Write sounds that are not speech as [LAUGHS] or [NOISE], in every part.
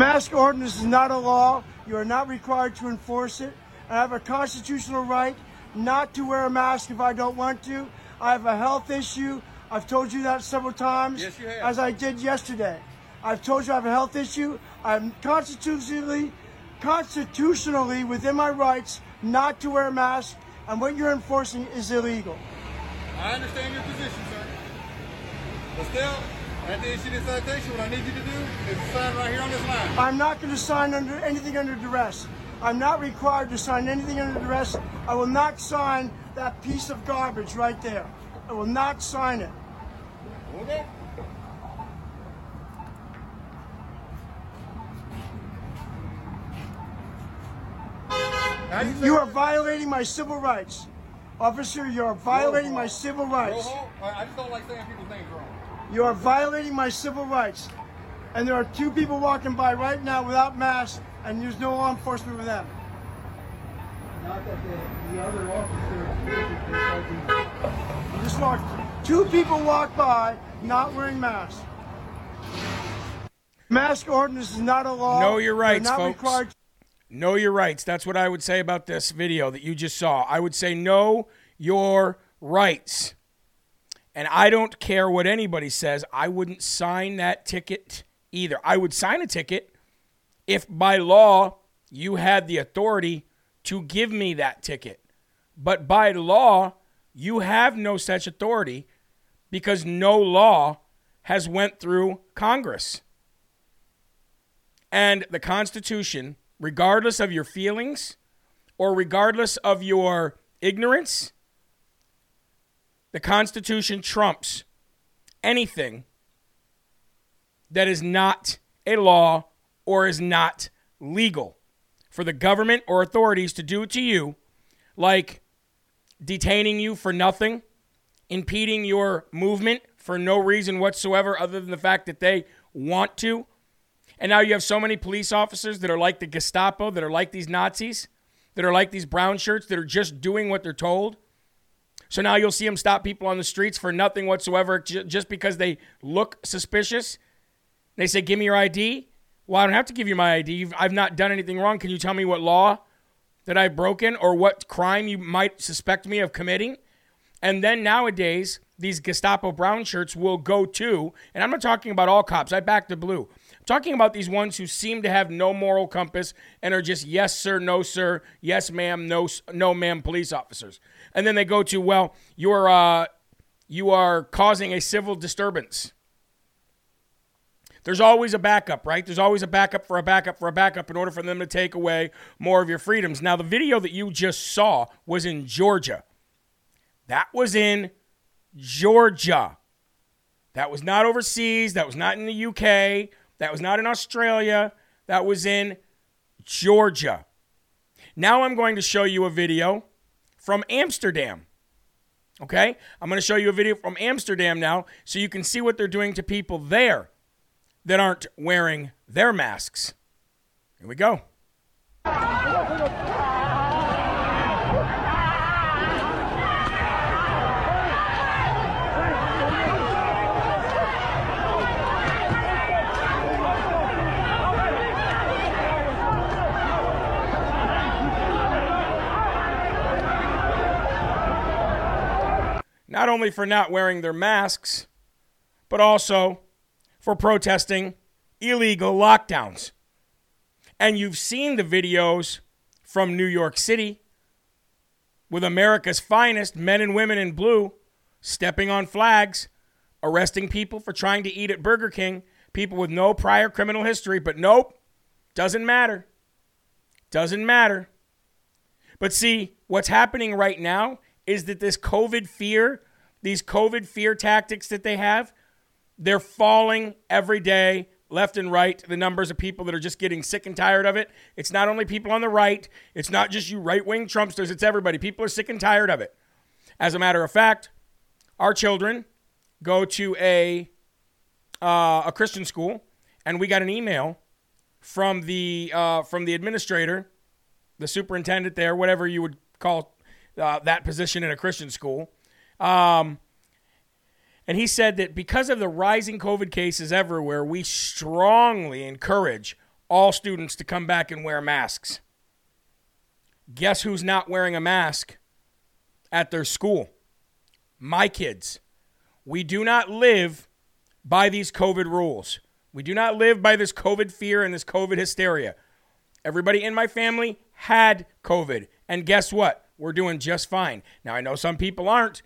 Mask ordinance is not a law. You are not required to enforce it. I have a constitutional right not to wear a mask if I don't want to. I have a health issue. I've told you that several times, Yes, you have. as I did yesterday. I've told you I have a health issue. I'm constitutionally, constitutionally within my rights not to wear a mask, and what you're enforcing is illegal. I understand your position, sir. But still, Have to issue this citation. What I need you to do is sign right here on this line. I'm not going to sign under anything under duress. I'm not required to sign anything under duress. I will not sign that piece of garbage right there. I will not sign it. Okay? You You are violating my civil rights. Officer, you are violating my civil rights. I just don't like saying people's names wrong. You are violating my civil rights. And there are two people walking by right now without masks, and there's no law enforcement with them. Not that the, the other officer just walked. Two people walked by not wearing masks. Mask ordinance is not a law. Know your They're rights, not folks. required Know your rights. That's what I would say about this video that you just saw. I would say know your rights. And I don't care what anybody says. I wouldn't sign that ticket either. I would sign a ticket if by law you had the authority to give me that ticket. But by law, you have no such authority because no law has went through Congress. And the Constitution, regardless of your feelings or regardless of your ignorance, the Constitution trumps anything that is not a law or is not legal for the government or authorities to do to you, like detaining you for nothing, impeding your movement for no reason whatsoever other than the fact that they want to. And now you have so many police officers that are like the Gestapo, that are like these Nazis, that are like these brown shirts, that are just doing what they're told. So now you'll see them stop people on the streets for nothing whatsoever ju- just because they look suspicious. They say, Give me your ID. Well, I don't have to give you my ID. I've not done anything wrong. Can you tell me what law that I've broken or what crime you might suspect me of committing? And then nowadays, these Gestapo brown shirts will go to, and I'm not talking about all cops. I back the blue. I'm talking about these ones who seem to have no moral compass and are just yes sir, no sir, yes ma'am, no no ma'am police officers. And then they go to well, you're uh, you are causing a civil disturbance. There's always a backup, right? There's always a backup for a backup for a backup in order for them to take away more of your freedoms. Now, the video that you just saw was in Georgia. That was in Georgia. That was not overseas. That was not in the UK. That was not in Australia. That was in Georgia. Now I'm going to show you a video from Amsterdam. Okay? I'm going to show you a video from Amsterdam now so you can see what they're doing to people there that aren't wearing their masks. Here we go. Not only for not wearing their masks, but also for protesting illegal lockdowns. And you've seen the videos from New York City with America's finest men and women in blue stepping on flags, arresting people for trying to eat at Burger King, people with no prior criminal history. But nope, doesn't matter. Doesn't matter. But see, what's happening right now is that this COVID fear, these COVID fear tactics that they have, they're falling every day, left and right. The numbers of people that are just getting sick and tired of it. It's not only people on the right, it's not just you right wing Trumpsters, it's everybody. People are sick and tired of it. As a matter of fact, our children go to a, uh, a Christian school, and we got an email from the, uh, from the administrator, the superintendent there, whatever you would call uh, that position in a Christian school. Um, and he said that because of the rising COVID cases everywhere, we strongly encourage all students to come back and wear masks. Guess who's not wearing a mask at their school? My kids. We do not live by these COVID rules. We do not live by this COVID fear and this COVID hysteria. Everybody in my family had COVID. And guess what? We're doing just fine. Now, I know some people aren't,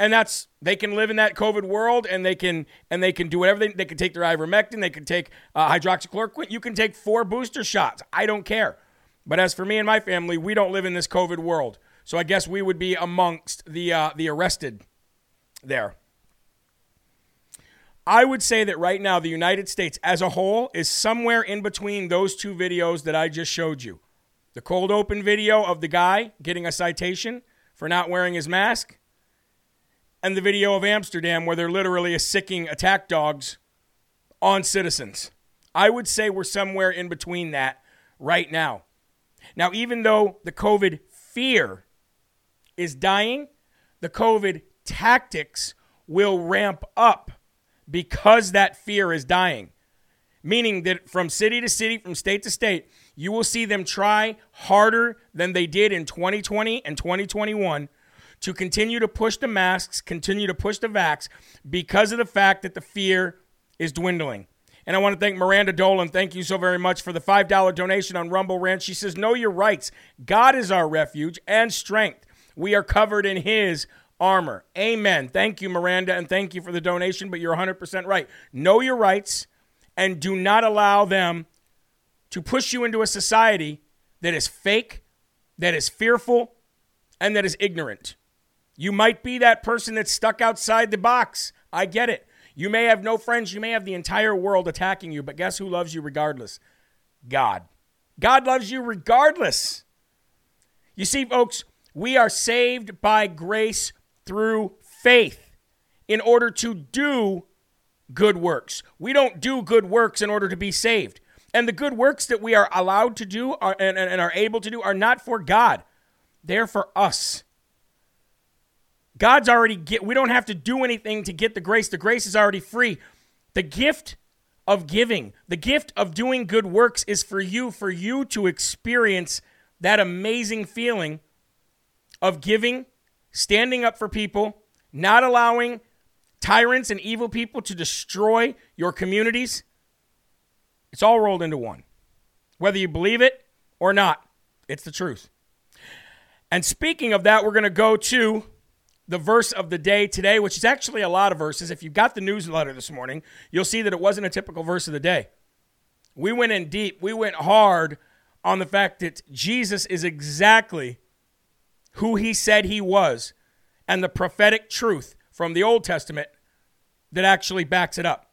and that's they can live in that COVID world, and they can and they can do whatever they, they can take their ivermectin, they can take uh, hydroxychloroquine. You can take four booster shots. I don't care. But as for me and my family, we don't live in this COVID world, so I guess we would be amongst the uh, the arrested there. I would say that right now, the United States as a whole is somewhere in between those two videos that I just showed you. The cold open video of the guy getting a citation for not wearing his mask and the video of Amsterdam where they're literally sicking attack dogs on citizens. I would say we're somewhere in between that right now. Now, even though the COVID fear is dying, the COVID tactics will ramp up because that fear is dying. Meaning that from city to city, from state to state, you will see them try harder than they did in 2020 and 2021 to continue to push the masks, continue to push the vax because of the fact that the fear is dwindling. And I want to thank Miranda Dolan. Thank you so very much for the $5 donation on Rumble Rants. She says, Know your rights. God is our refuge and strength. We are covered in His armor. Amen. Thank you, Miranda, and thank you for the donation, but you're 100% right. Know your rights and do not allow them to push you into a society that is fake, that is fearful, and that is ignorant. You might be that person that's stuck outside the box. I get it. You may have no friends. You may have the entire world attacking you, but guess who loves you regardless? God. God loves you regardless. You see, folks, we are saved by grace through faith in order to do good works. We don't do good works in order to be saved. And the good works that we are allowed to do uh, are, and, and are able to do are not for God, they're for us. God's already get we don't have to do anything to get the grace. The grace is already free. The gift of giving, the gift of doing good works is for you for you to experience that amazing feeling of giving, standing up for people, not allowing tyrants and evil people to destroy your communities, It's all rolled into one. Whether you believe it or not, it's the truth. And speaking of that, we're going to go to the verse of the day today, which is actually a lot of verses. If you got the newsletter this morning, you'll see that it wasn't a typical verse of the day. We went in deep, we went hard on the fact that Jesus is exactly who he said he was and the prophetic truth from the Old Testament that actually backs it up.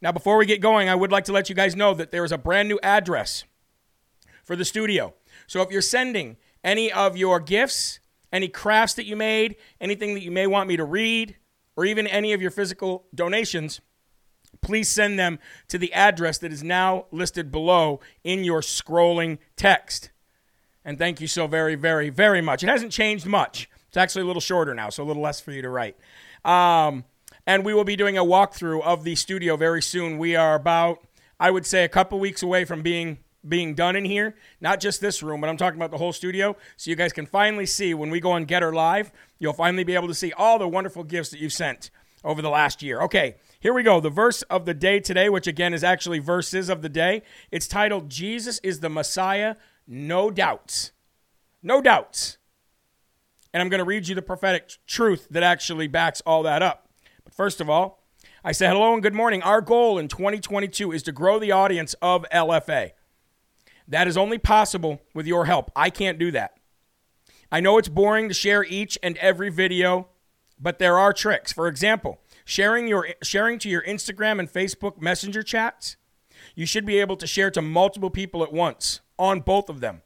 Now, before we get going, I would like to let you guys know that there is a brand new address for the studio. So if you're sending any of your gifts, any crafts that you made, anything that you may want me to read, or even any of your physical donations, please send them to the address that is now listed below in your scrolling text. And thank you so very, very, very much. It hasn't changed much. It's actually a little shorter now, so a little less for you to write. Um, and we will be doing a walkthrough of the studio very soon. We are about, I would say, a couple weeks away from being being done in here. Not just this room, but I'm talking about the whole studio. So you guys can finally see when we go on Gettr Live, you'll finally be able to see all the wonderful gifts that you've sent over the last year. Okay, here we go. The verse of the day today, which again is actually verses of the day. It's titled Jesus is the Messiah, no doubts. No doubts. And I'm going to read you the prophetic truth that actually backs all that up. First of all, I say hello and good morning. Our goal in 2022 is to grow the audience of LFA. That is only possible with your help. I can't do that. I know it's boring to share each and every video, but there are tricks. For example, sharing your sharing to your Instagram and Facebook Messenger chats, you should be able to share to multiple people at once on both of them.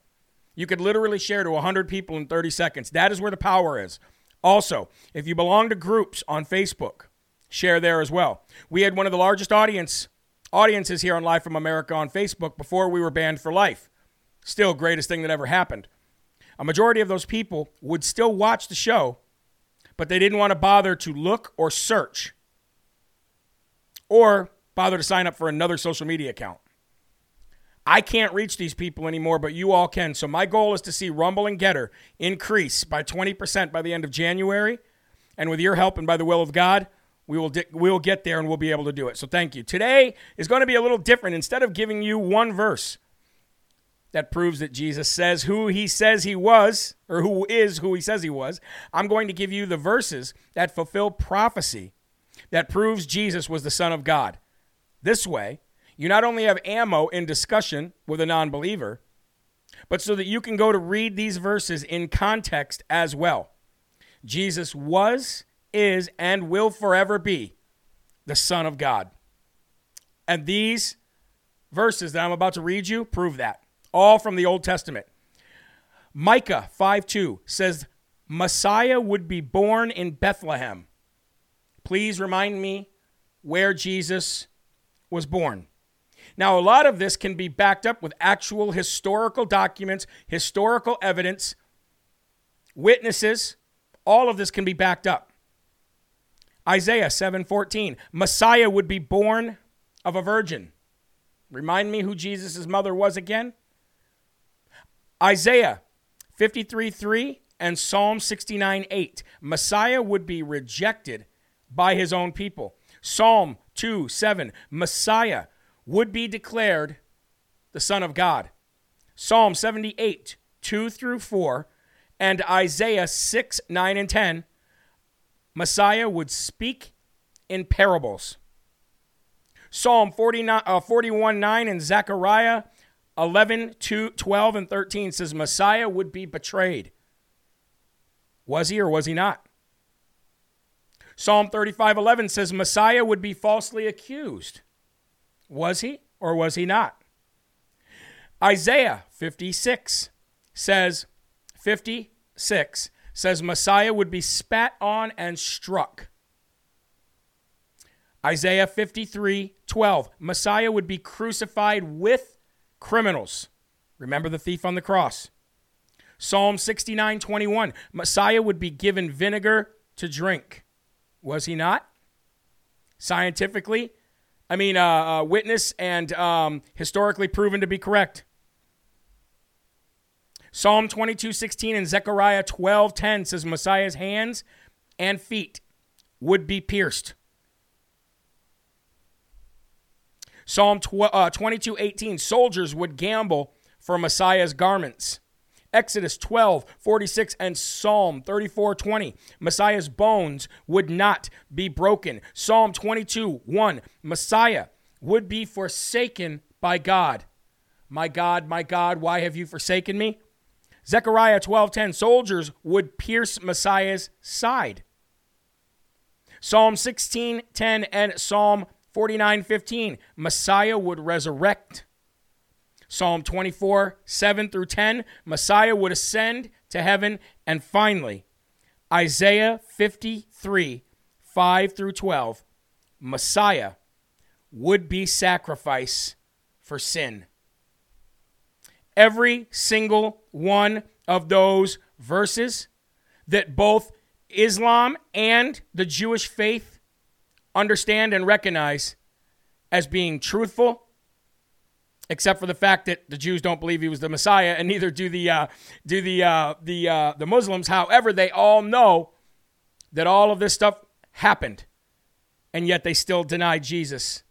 You could literally share to 100 people in 30 seconds. That is where the power is. Also, if you belong to groups on Facebook, share there as well. We had one of the largest audience audiences here on Live from America on Facebook before we were banned for life. Still, greatest thing that ever happened. A majority of those people would still watch the show, but they didn't want to bother to look or search or bother to sign up for another social media account. I can't reach these people anymore, but you all can. So my goal is to see Rumble and Gettr increase by 20% by the end of January. And with your help and by the will of God, we will di- we will get there and we'll be able to do it. So thank you. Today is going to be a little different. Instead of giving you one verse that proves that Jesus says who he says he was or who is who he says he was, I'm going to give you the verses that fulfill prophecy that proves Jesus was the son of God. This way, you not only have ammo in discussion with a non-believer, but so that you can go to read these verses in context as well. Jesus was is, and will forever be the Son of God. And these verses that I'm about to read you prove that. All from the Old Testament. Micah 5 2 says, Messiah would be born in Bethlehem. Please remind me where Jesus was born. Now, a lot of this can be backed up with actual historical documents, historical evidence, witnesses. All of this can be backed up. Isaiah 7:14, Messiah would be born of a virgin. Remind me who Jesus' mother was again? Isaiah 53:3 and Psalm 69:8. Messiah would be rejected by his own people. Psalm 2 7. Messiah would be declared the Son of God. Psalm 78 2 through 4 and Isaiah 6 9 and 10 Messiah would speak in parables. Psalm 49, uh, 41 9 and Zechariah 11 2, 12 and 13 says Messiah would be betrayed. Was he or was he not? Psalm 35 11 says Messiah would be falsely accused. Was he or was he not? Isaiah 56 says 56 says Messiah would be spat on and struck. Isaiah 53 12, Messiah would be crucified with criminals. Remember the thief on the cross. Psalm 69 21, Messiah would be given vinegar to drink. Was he not? Scientifically, I mean, uh, uh, witness and um, historically proven to be correct. Psalm 22, 16 and Zechariah 12, 10 says Messiah's hands and feet would be pierced. Psalm tw- uh, 22 18, soldiers would gamble for Messiah's garments. Exodus 12, 46, and Psalm 34, 20. Messiah's bones would not be broken. Psalm 22, 1. Messiah would be forsaken by God. My God, my God, why have you forsaken me? Zechariah 12:10 soldiers would pierce Messiah's side. Psalm 16:10 and Psalm 49:15 Messiah would resurrect. Psalm 24, 7 through 10, Messiah would ascend to heaven. And finally, Isaiah 53, 5 through 12, Messiah would be sacrifice for sin. Every single one of those verses that both Islam and the Jewish faith understand and recognize as being truthful except for the fact that the Jews don't believe he was the Messiah, and neither do the uh, do the uh, the uh, the Muslims. However, they all know that all of this stuff happened, and yet they still deny Jesus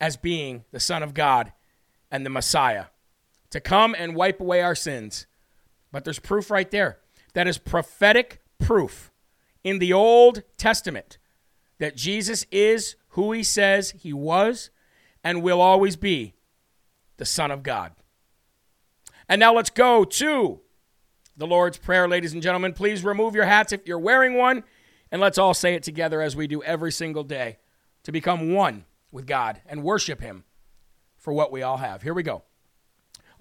as being the Son of God and the Messiah to come and wipe away our sins. But there's proof right there. That is prophetic proof in the Old Testament that Jesus is who he says he was and will always be the Son of God. And now let's go to the Lord's Prayer, ladies and gentlemen. Please remove your hats if you're wearing one, and let's all say it together as we do every single day to become one with God and worship Him for what we all have. Here we go.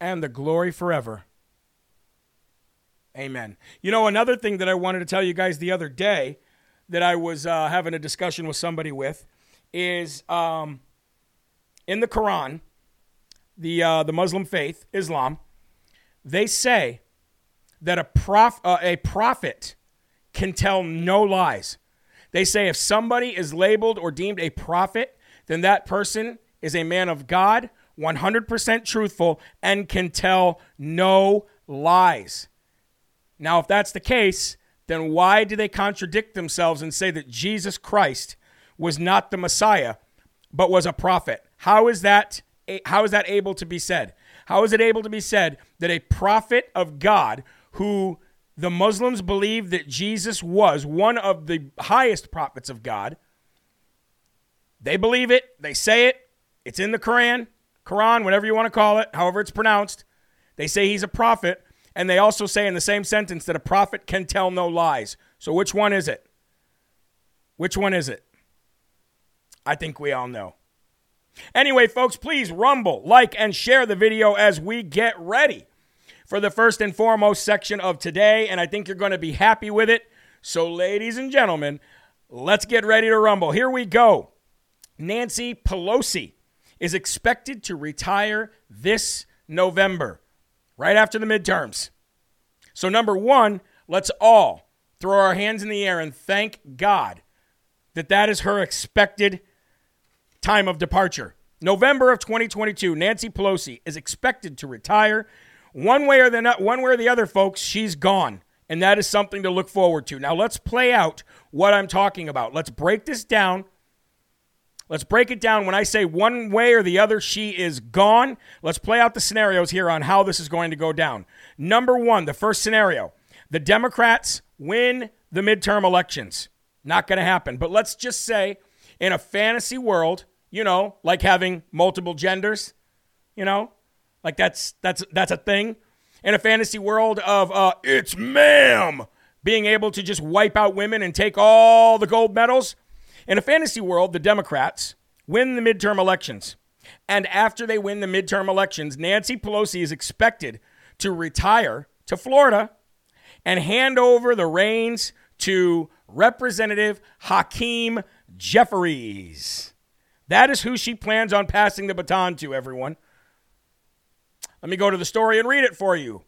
and the glory forever. Amen. You know, another thing that I wanted to tell you guys the other day that I was uh, having a discussion with somebody with is um, in the Quran the uh, the Muslim faith, Islam, they say that a prof, uh, a prophet can tell no lies. They say if somebody is labeled or deemed a prophet, then that person is a man of God, 100% truthful, and can tell no lies. Now, if that's the case, then why do they contradict themselves and say that Jesus Christ was not the Messiah, but was a prophet? How is that how is that able to be said? How is it able to be said that a prophet of God who the Muslims believe that Jesus was one of the highest prophets of God, they believe it, they say it, it's in the Quran, Quran, whatever you want to call it, however it's pronounced. They say he's a prophet, and they also say in the same sentence that a prophet can tell no lies. So which one is it? Which one is it? I think we all know. Anyway, folks, please rumble, like, and share the video as we get ready for the first and foremost section of today. And I think you're going to be happy with it. So, ladies and gentlemen, let's get ready to rumble. Here we go. Nancy Pelosi is expected to retire this November, right after the midterms. So, number one, let's all throw our hands in the air and thank God that that is her expected time of departure. November of 2022, Nancy Pelosi is expected to retire. One way or the other one way or the other, folks, she's gone. And that is something to look forward to. Now let's play out what I'm talking about. Let's break this down. Let's break it down. When I say one way or the other, she is gone. Let's play out the scenarios here on how this is going to go down. Number one, the first scenario the Democrats win the midterm elections. Not going to happen. But let's just say in a fantasy world, you know, like having multiple genders, you know, like that's that's that's a thing in a fantasy world of uh, it's ma'am being able to just wipe out women and take all the gold medals. In a fantasy world, the Democrats win the midterm elections. And after they win the midterm elections, Nancy Pelosi is expected to retire to Florida and hand over the reins to Representative Hakeem Jeffries. That is who she plans on passing the baton to, everyone. Let me go to the story and read it for you.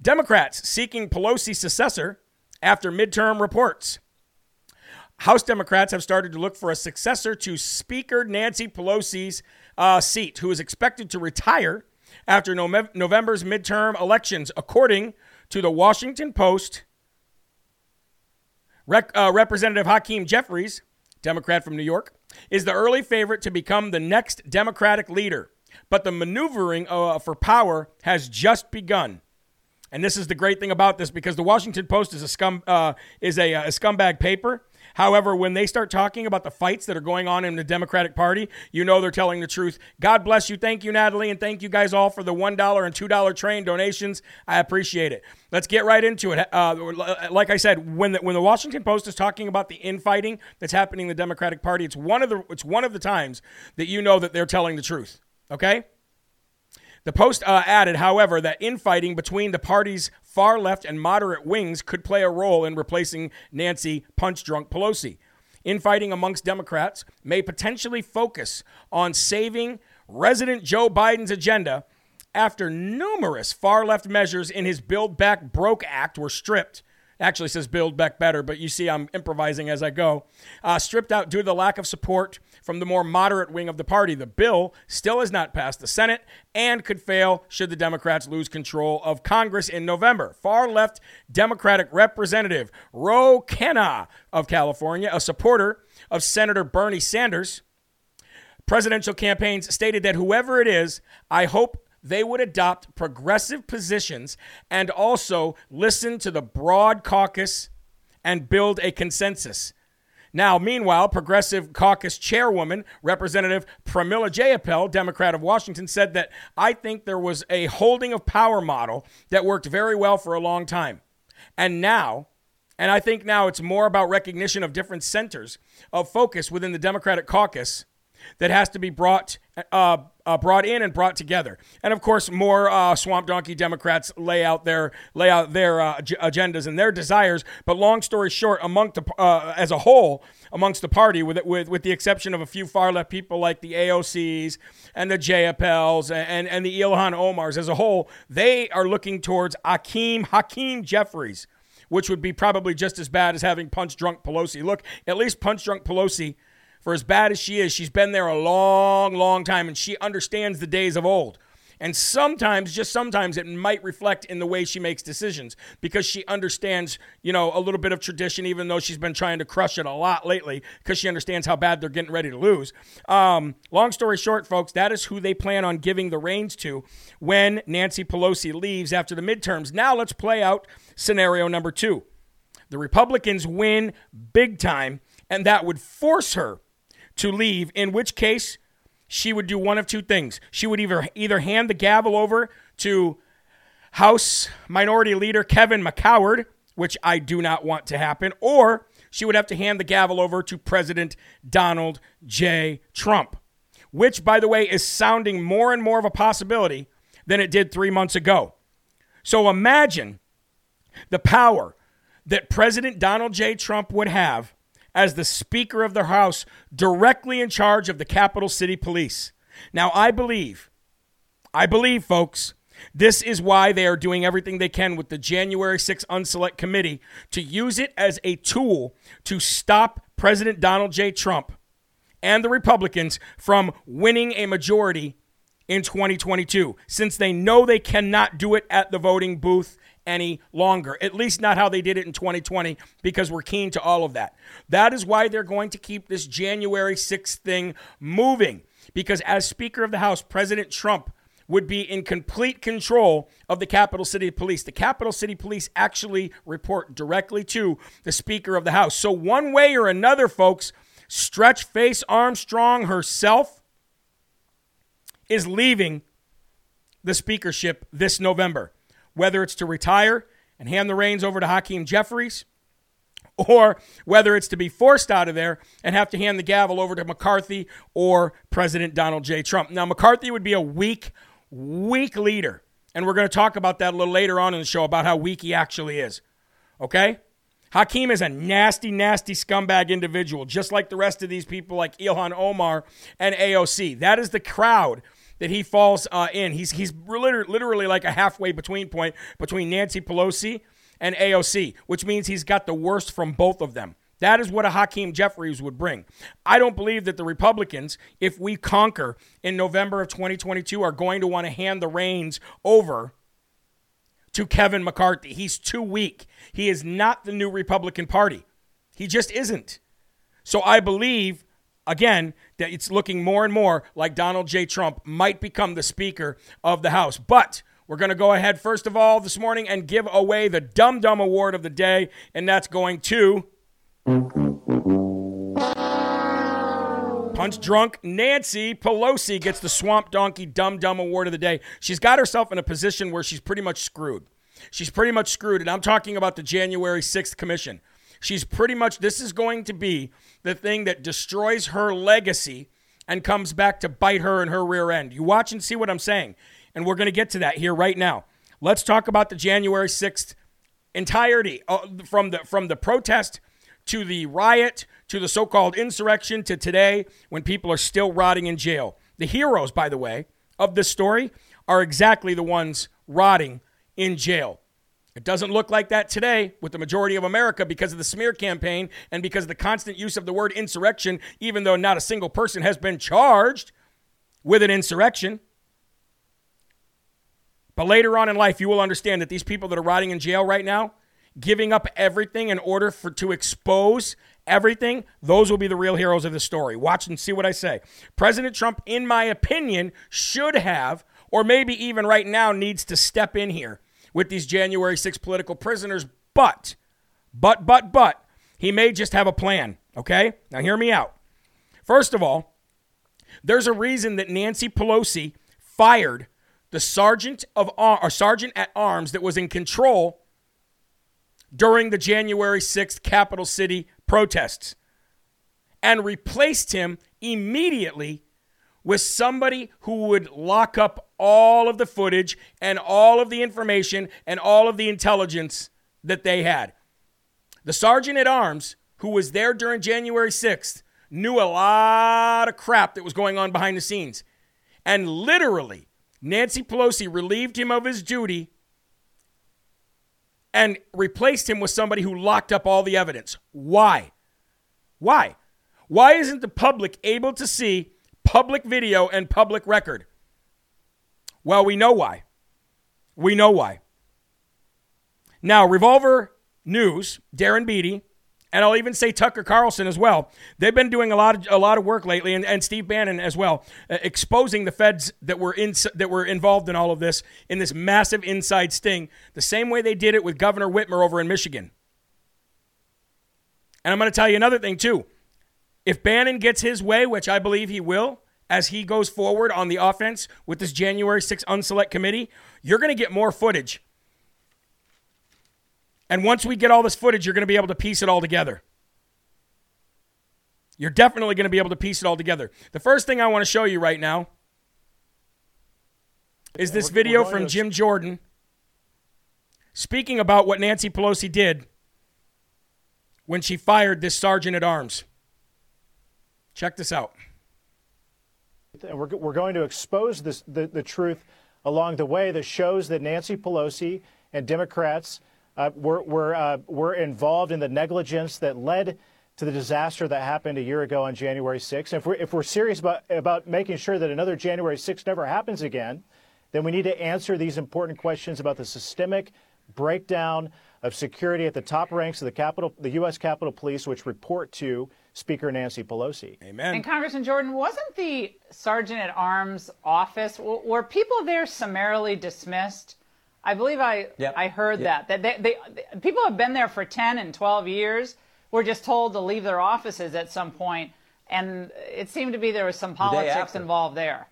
Democrats seeking Pelosi's successor after midterm reports. House Democrats have started to look for a successor to Speaker Nancy Pelosi's uh, seat, who is expected to retire after November's midterm elections, according to the Washington Post. Rec- uh, Representative Hakeem Jeffries, Democrat from New York, is the early favorite to become the next Democratic leader. But the maneuvering uh, for power has just begun. And this is the great thing about this because the Washington Post is a scum uh, is a, a scumbag paper. However, when they start talking about the fights that are going on in the Democratic Party, you know they're telling the truth. God bless you. Thank you, Natalie, and thank you guys all for the $1 and $2 train donations. I appreciate it. Let's get right into it. Uh, like I said, when the, when the Washington Post is talking about the infighting that's happening in the Democratic Party, it's one of the it's one of the times that you know that they're telling the truth. Okay. The Post uh, added, however, that infighting between the party's far left and moderate wings could play a role in replacing Nancy punch drunk Pelosi. Infighting amongst Democrats may potentially focus on saving resident Joe Biden's agenda after numerous far left measures in his Build Back Broke Act were stripped actually says build back better, but you see I'm improvising as I go. Uh, stripped out due to the lack of support from the more moderate wing of the party. The bill still has not passed the Senate and could fail should the Democrats lose control of Congress in November. Far left Democratic Representative Ro Khanna of California, a supporter of Senator Bernie Sanders, presidential campaigns stated that whoever it is, I hope they would adopt progressive positions and also listen to the broad caucus and build a consensus. Now, meanwhile, Progressive Caucus Chairwoman, Representative Pramila Jayapal, Democrat of Washington, said that I think there was a holding of power model that worked very well for a long time. And now, and I think now it's more about recognition of different centers of focus within the Democratic caucus that has to be brought uh, uh, brought in and brought together. And of course, more uh, swamp donkey Democrats lay out their lay out their uh, agendas and their desires. But long story short, among the, uh, as a whole, amongst the party, with, with with the exception of a few far left people like the AOCs and the Jayapals and and the Ilhan Omars, as a whole, they are looking towards Hakeem Hakeem Jeffries. Which would be probably just as bad as having punch drunk Pelosi. Look, at least punch drunk Pelosi for as bad as she is, she's been there a long, long time and she understands the days of old. And sometimes, just sometimes, it might reflect in the way she makes decisions because she understands, you know, a little bit of tradition, even though she's been trying to crush it a lot lately because she understands how bad they're getting ready to lose. Um, long story short, folks, that is who they plan on giving the reins to when Nancy Pelosi leaves after the midterms. Now let's play out scenario number two. The Republicans win big time, and that would force her to leave, in which case she would do one of two things. She would either either hand the gavel over to House Minority Leader Kevin McCoward, which I do not want to happen, or she would have to hand the gavel over to President Donald J. Trump, which, by the way, is sounding more and more of a possibility than it did three months ago. So imagine the power that President Donald J. Trump would have as the Speaker of the House directly in charge of the capital city police. Now, I believe, I believe, folks, this is why they are doing everything they can with the January 6 Unselect Committee to use it as a tool to stop President Donald J. Trump and the Republicans from winning a majority in 2022, since they know they cannot do it at the voting booth any longer. At least not how they did it in 2020, because we're keen to all of that. That is why they're going to keep this January 6th thing moving. Because as Speaker of the House, President Trump would be in complete control of the Capital City Police. The Capital City Police actually report directly to the Speaker of the House. So, one way or another, folks, Stretch Face Armstrong herself is leaving the speakership this November whether it's to retire and hand the reins over to Hakeem Jeffries, or whether it's to be forced out of there and have to hand the gavel over to McCarthy or President Donald J. Trump. Now, McCarthy would be a weak, weak leader. And we're going to talk about that a little later on in the show about how weak he actually is. Okay? Hakeem is a nasty, nasty scumbag individual, just like the rest of these people, like Ilhan Omar and AOC. That is the crowd that he falls uh, in. He's he's literally literally like a halfway between point between Nancy Pelosi and AOC, which means he's got the worst from both of them. That is what a Hakeem Jeffries would bring. I don't believe that the Republicans, if we conquer in November of 2022, are going to want to hand the reins over to Kevin McCarthy. He's too weak. He is not the new Republican Party. He just isn't. So I believe, again, that it's looking more and more like Donald J. Trump might become the Speaker of the House. But we're going to go ahead, first of all, this morning and give away the Dumb Dumb Award of the day, and that's going to. Punch drunk Nancy Pelosi gets the Swamp Donkey Dumb Dumb Award of the day. She's got herself in a position where she's pretty much screwed. She's pretty much screwed, and I'm talking about the January 6th commission. She's pretty much, this is going to be the thing that destroys her legacy and comes back to bite her in her rear end. You watch and see what I'm saying. And we're going to get to that here right now. Let's talk about the January 6th entirety uh, from the from the protest to the riot to the so-called insurrection to today when people are still rotting in jail. The heroes, by the way, of this story are exactly the ones rotting in jail. It doesn't look like that today with the majority of America because of the smear campaign and because of the constant use of the word insurrection, even though not a single person has been charged with an insurrection. But later on in life, you will understand that these people that are rotting in jail right now, giving up everything in order for to expose everything, those will be the real heroes of the story. Watch and see what I say. President Trump, in my opinion, should have, or maybe even right now, needs to step in here with these January 6 political prisoners. But, but, but, but, he may just have a plan. Okay? Now, hear me out. First of all, there's a reason that Nancy Pelosi fired the sergeant of or sergeant at arms that was in control during the January 6th capital city protests and replaced him immediately with somebody who would lock up all of the footage and all of the information and all of the intelligence that they had. The sergeant at arms who was there during January 6th knew a lot of crap that was going on behind the scenes. And literally Nancy Pelosi relieved him of his duty and replaced him with somebody who locked up all the evidence. Why? Why? Why isn't the public able to see public video and public record? Well, we know why. We know why. Now, Revolver News, Darren Beattie, and I'll even say Tucker Carlson as well. They've been doing a lot of a lot of work lately, and, and Steve Bannon as well, uh, exposing the feds that were in that were involved in all of this in this massive inside sting, the same way they did it with Governor Whitmer over in Michigan. And I'm going to tell you another thing too. If Bannon gets his way, which I believe he will, as he goes forward on the offense with this January 6th unselect committee, you're going to get more footage and once we get all this footage, you're going to be able to piece it all together. You're definitely going to be able to piece it all together. The first thing I want to show you right now is this video from. Jim Jordan speaking about what Nancy Pelosi did when she fired this sergeant at arms. Check this out. We're, we're going to expose this, the, the truth along the way that shows that Nancy Pelosi and Democrats uh, were, were, uh, were involved in the negligence that led to the disaster that happened a year ago on January 6th. If we're, if we're serious about, about making sure that another January 6th never happens again, then we need to answer these important questions about the systemic breakdown of security at the top ranks of the Capitol, the U.S. Capitol Police, which report to Speaker Nancy Pelosi. Amen. And Congressman Jordan, wasn't the Sergeant at Arms office, were people there summarily dismissed? I believe I yep. I heard yep. that that they, they, people have been there for 10 and 12 years. Were just told to leave their offices at some point, and it seemed to be there was some politics involved there.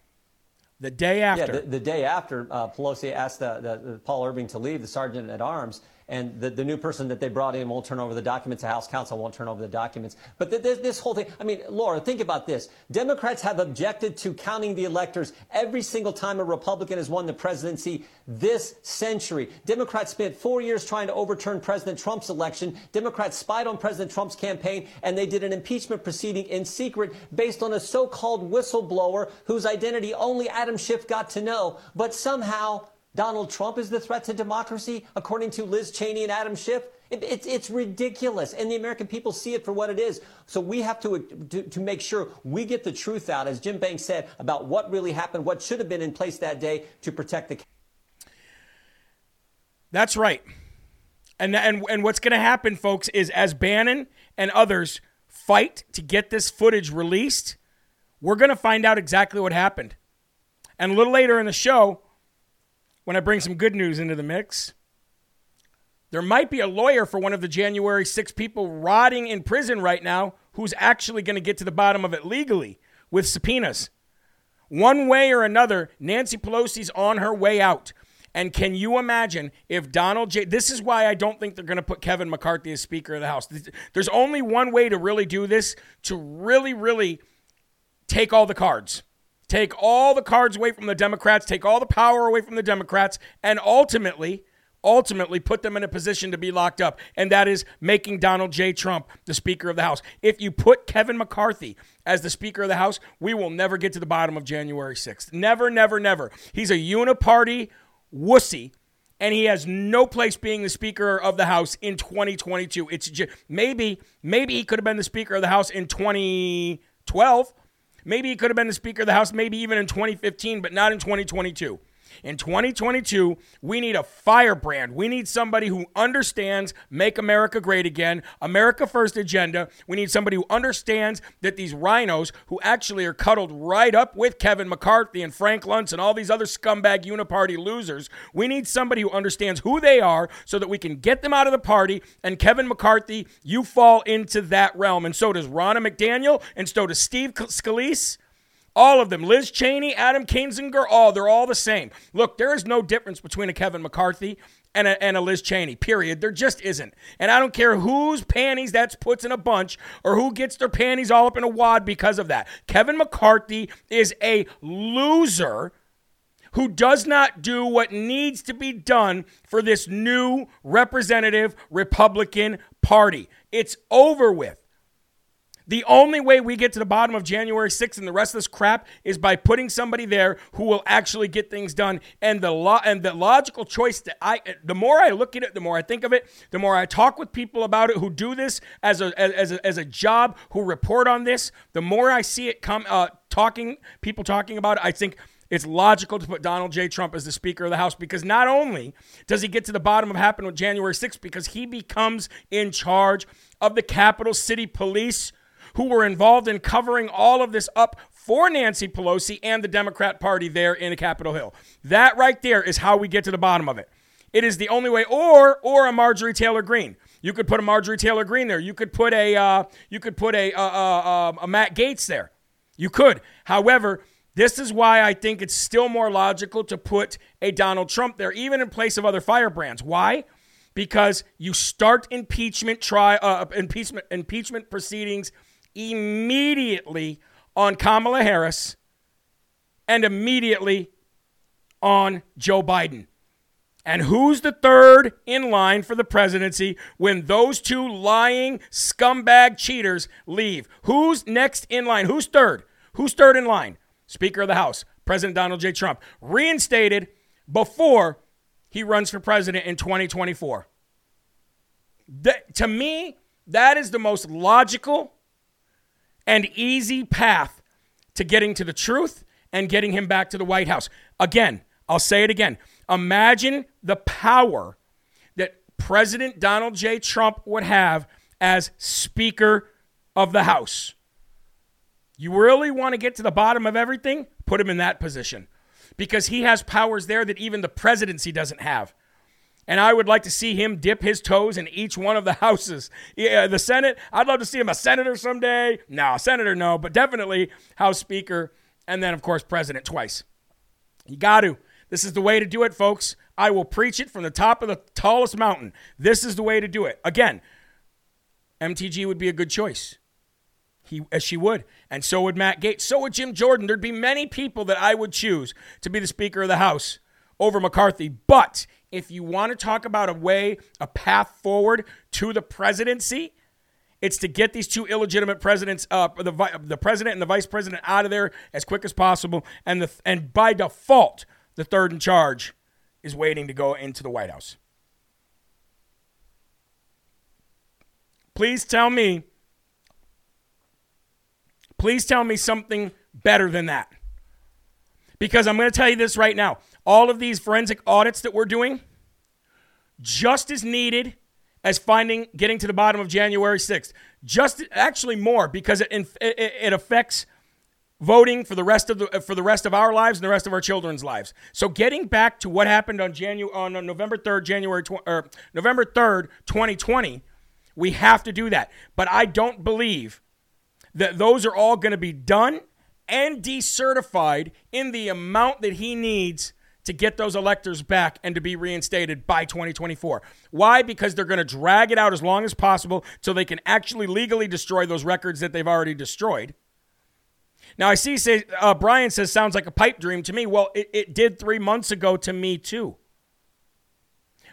The day after. Yeah, the, the day after uh, Pelosi asked the, the, the Paul Irving to leave, the sergeant at arms, and the, the new person that they brought in won't turn over the documents. The House counsel won't turn over the documents. But th- this, this whole thing, I mean, Laura, think about this. Democrats have objected to counting the electors every single time a Republican has won the presidency this century. Democrats spent four years trying to overturn President Trump's election. Democrats spied on President Trump's campaign, and they did an impeachment proceeding in secret based on a so-called whistleblower whose identity only Adam Schiff got to know. But somehow Donald Trump is the threat to democracy, according to Liz Cheney and Adam Schiff. It, it's, it's ridiculous, and the American people see it for what it is. So we have to, to, to make sure we get the truth out, as Jim Banks said, about what really happened, what should have been in place that day to protect the. That's right. And, and, and what's going to happen, folks, is as Bannon and others fight to get this footage released, we're going to find out exactly what happened. And a little later in the show, when I bring some good news into the mix, there might be a lawyer for one of the January 6 people rotting in prison right now who's actually going to get to the bottom of it legally with subpoenas. One way or another, Nancy Pelosi's on her way out. And can you imagine if Donald J. This is why I don't think they're going to put Kevin McCarthy as Speaker of the House. There's only one way to really do this to really, really take all the cards. Take all the cards away from the Democrats, take all the power away from the Democrats, and ultimately, ultimately put them in a position to be locked up. And that is making Donald J. Trump the Speaker of the House. If you put Kevin McCarthy as the Speaker of the House, we will never get to the bottom of January 6th. Never, never, never. He's a uniparty wussy and he has no place being the speaker of the house in 2022 it's just, maybe maybe he could have been the speaker of the house in 2012 maybe he could have been the speaker of the house maybe even in 2015 but not in 2022 in 2022, we need a firebrand. We need somebody who understands make America great again, America first agenda. We need somebody who understands that these rhinos, who actually are cuddled right up with Kevin McCarthy and Frank Luntz and all these other scumbag uniparty losers, we need somebody who understands who they are so that we can get them out of the party. And Kevin McCarthy, you fall into that realm. And so does Ronna McDaniel, and so does Steve Scalise. All of them. Liz Cheney, Adam Kinzinger, all, they're all the same. Look, there is no difference between a Kevin McCarthy and a, and a Liz Cheney, period. There just isn't. And I don't care whose panties that's puts in a bunch or who gets their panties all up in a wad because of that. Kevin McCarthy is a loser who does not do what needs to be done for this new representative Republican Party. It's over with. The only way we get to the bottom of January 6th and the rest of this crap is by putting somebody there who will actually get things done. And the law and the logical choice that I the more I look at it, the more I think of it, the more I talk with people about it who do this as a as a, as a job, who report on this, the more I see it come uh, talking people talking about it, I think it's logical to put Donald J. Trump as the Speaker of the House because not only does he get to the bottom of happened with January 6th, because he becomes in charge of the Capital City Police who were involved in covering all of this up for Nancy Pelosi and the Democrat Party there in Capitol Hill. That right there is how we get to the bottom of it. It is the only way, or or a Marjorie Taylor Greene. You could put a Marjorie Taylor Greene there. You could put a uh, you could put a, uh, uh, a Matt Gaetz there. You could. However, this is why I think it's still more logical to put a Donald Trump there, even in place of other firebrands. Why? Because you start impeachment try uh, impeachment impeachment proceedings immediately on Kamala Harris and immediately on Joe Biden. And who's the third in line for the presidency when those two lying scumbag cheaters leave? Who's next in line? Who's third? Who's third in line? Speaker of the House, President Donald J. Trump, reinstated before he runs for president in 2024. That, to me, that is the most logical and easy path to getting to the truth and getting him back to the White House. Again, I'll say it again. Imagine the power that President Donald J. Trump would have as Speaker of the House. You really want to get to the bottom of everything? Put him in that position because he has powers there that even the presidency doesn't have. And I would like to see him dip his toes in each one of the [LAUGHS] houses. Yeah, the Senate, I'd love to see him a senator someday. No, senator, no, but definitely House Speaker. And then, of course, president twice. You got to. This is the way to do it, folks. I will preach it from the top of the tallest mountain. This is the way to do it. Again, MTG would be a good choice. He, as she would. And so would Matt Gaetz. So would Jim Jordan. There'd be many people that I would choose to be the Speaker of the House over McCarthy. But if you want to talk about a way, a path forward to the presidency, it's to get these two illegitimate presidents, uh, the the president and the vice president, out of there as quick as possible, and the and by default, the third in charge is waiting to go into the White House. Please tell me, please tell me something better than that. Because I'm going to tell you this right now. All of these forensic audits that we're doing, just as needed as finding, getting to the bottom of January 6th. Just actually more because it, it, it affects voting for the rest of the for the rest of our lives and the rest of our children's lives. So getting back to what happened on January on November 3rd, January tw- or November 3rd, 2020, we have to do that. But I don't believe that those are all going to be done and decertified in the amount that he needs to get those electors back and to be reinstated by 2024. Why? Because they're going to drag it out as long as possible so they can actually legally destroy those records that they've already destroyed. Now, I see say, uh, Brian says sounds like a pipe dream to me. Well, it, it did three months ago to me too.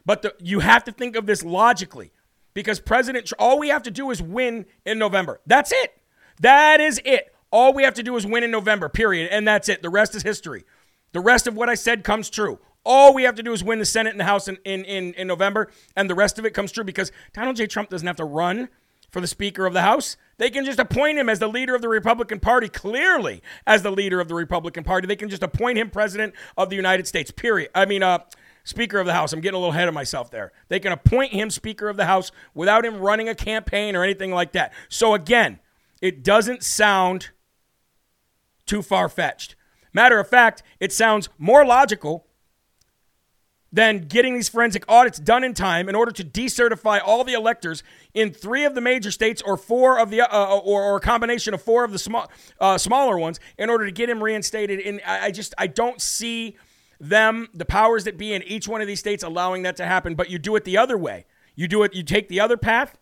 But the, you have to think of this logically because President, all we have to do is win in November. That's it. That is it. All we have to do is win in November, period. And that's it. The rest is history. The rest of what I said comes true. All we have to do is win the Senate and the House in, in, in, in November, and the rest of it comes true because Donald J. Trump doesn't have to run for the Speaker of the House. They can just appoint him as the leader of the Republican Party, clearly as the leader of the Republican Party. They can just appoint him president of the United States, period. I mean, uh, Speaker of the House. I'm getting a little ahead of myself there. They can appoint him Speaker of the House without him running a campaign or anything like that. So, again, it doesn't sound too far fetched. Matter of fact, it sounds more logical than getting these forensic audits done in time in order to decertify all the electors in three of the major states or four of the uh, uh, or, or, a combination of four of the small uh, smaller ones in order to get him reinstated in I, I just I don't see them the powers that be in each one of these states allowing that to happen but you do it the other way. You do it you take the other path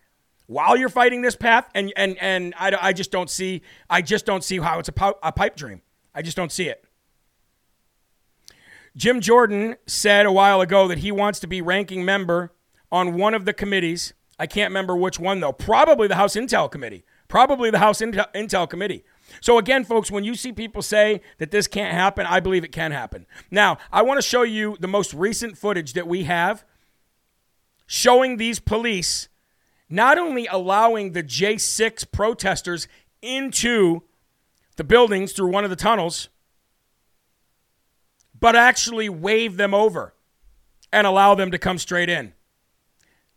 while you're fighting this path and and and I, I just don't see I just don't see how it's a, a pipe dream I just don't see it Jim Jordan said a while ago that he wants to be ranking member on one of the committees. I can't remember which one, though. Probably the House Intel Committee. Probably the House Intel, Committee. So, again, folks, when you see people say that this can't happen, I believe it can happen. Now, I want to show you the most recent footage that we have showing these police not only allowing the J6 protesters into the buildings through one of the tunnels, but actually wave them over and allow them to come straight in.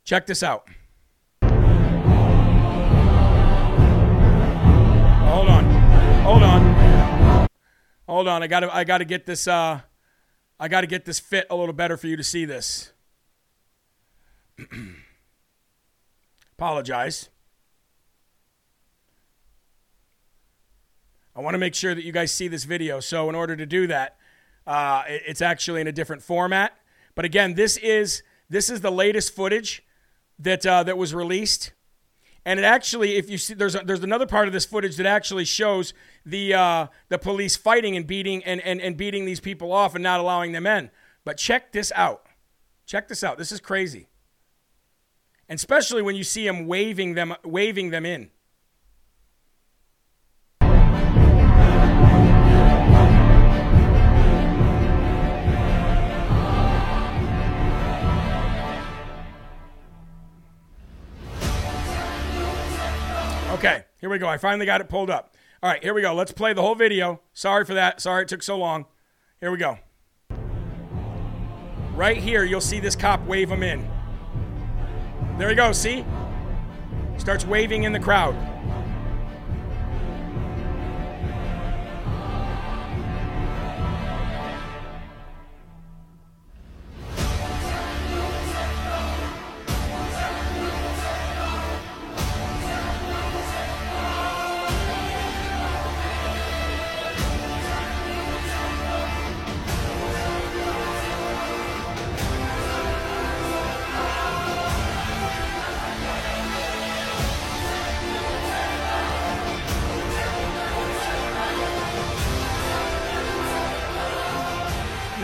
Check this out. Hold on. Hold on. Hold on. I got to I got to get this uh I got to get this fit a little better for you to see this. [CLEARS THROAT] Apologize. I want to make sure that you guys see this video. So in order to do that, uh, it's actually in a different format. But again, this is this is the latest footage that uh, that was released, and it actually, if you see, there's a, there's another part of this footage that actually shows the uh, the police fighting and beating and, and and beating these people off and not allowing them in. But check this out. Check this out. This is crazy. And especially when you see them waving them waving them in. Here we go. I finally got it pulled up. All right, here we go. Let's play the whole video. Sorry for that. Sorry it took so long. Here we go. Right here, you'll see this cop wave him in. There he goes, see? Starts waving in the crowd.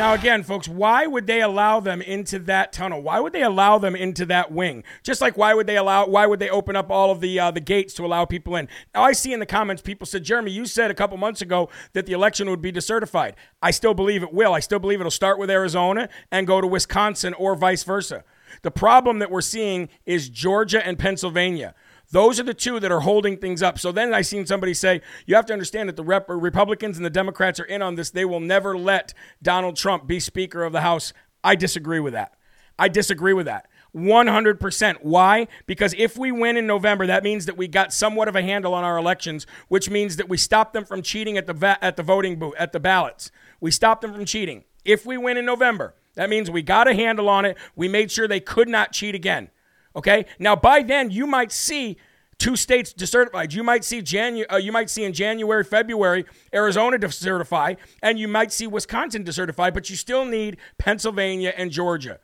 Now, again, folks, why would they allow them into that tunnel? Why would they allow them into that wing? Just like why would they allow? Why would they open up all of the uh, the gates to allow people in? Now, I see in the comments people said, Jeremy, you said a couple months ago that the election would be decertified. I still believe it will. I still believe it'll start with Arizona and go to Wisconsin or vice versa. The problem that we're seeing is Georgia and Pennsylvania. Those are the two that are holding things up. So then I seen somebody say, you have to understand that the rep- Republicans and the Democrats are in on this. They will never let Donald Trump be Speaker of the House. I disagree with that. I disagree with that. 100%. Why? Because if we win in November, that means that we got somewhat of a handle on our elections, which means that we stop them from cheating at the va- at the voting booth, at the ballots. We stop them from cheating. If we win in November, that means we got a handle on it. We made sure they could not cheat again. Okay. Now by then you might see two states decertified. You might see Janu- uh, you might see in January, February, Arizona decertify, and you might see Wisconsin decertify, but you still need Pennsylvania and Georgia,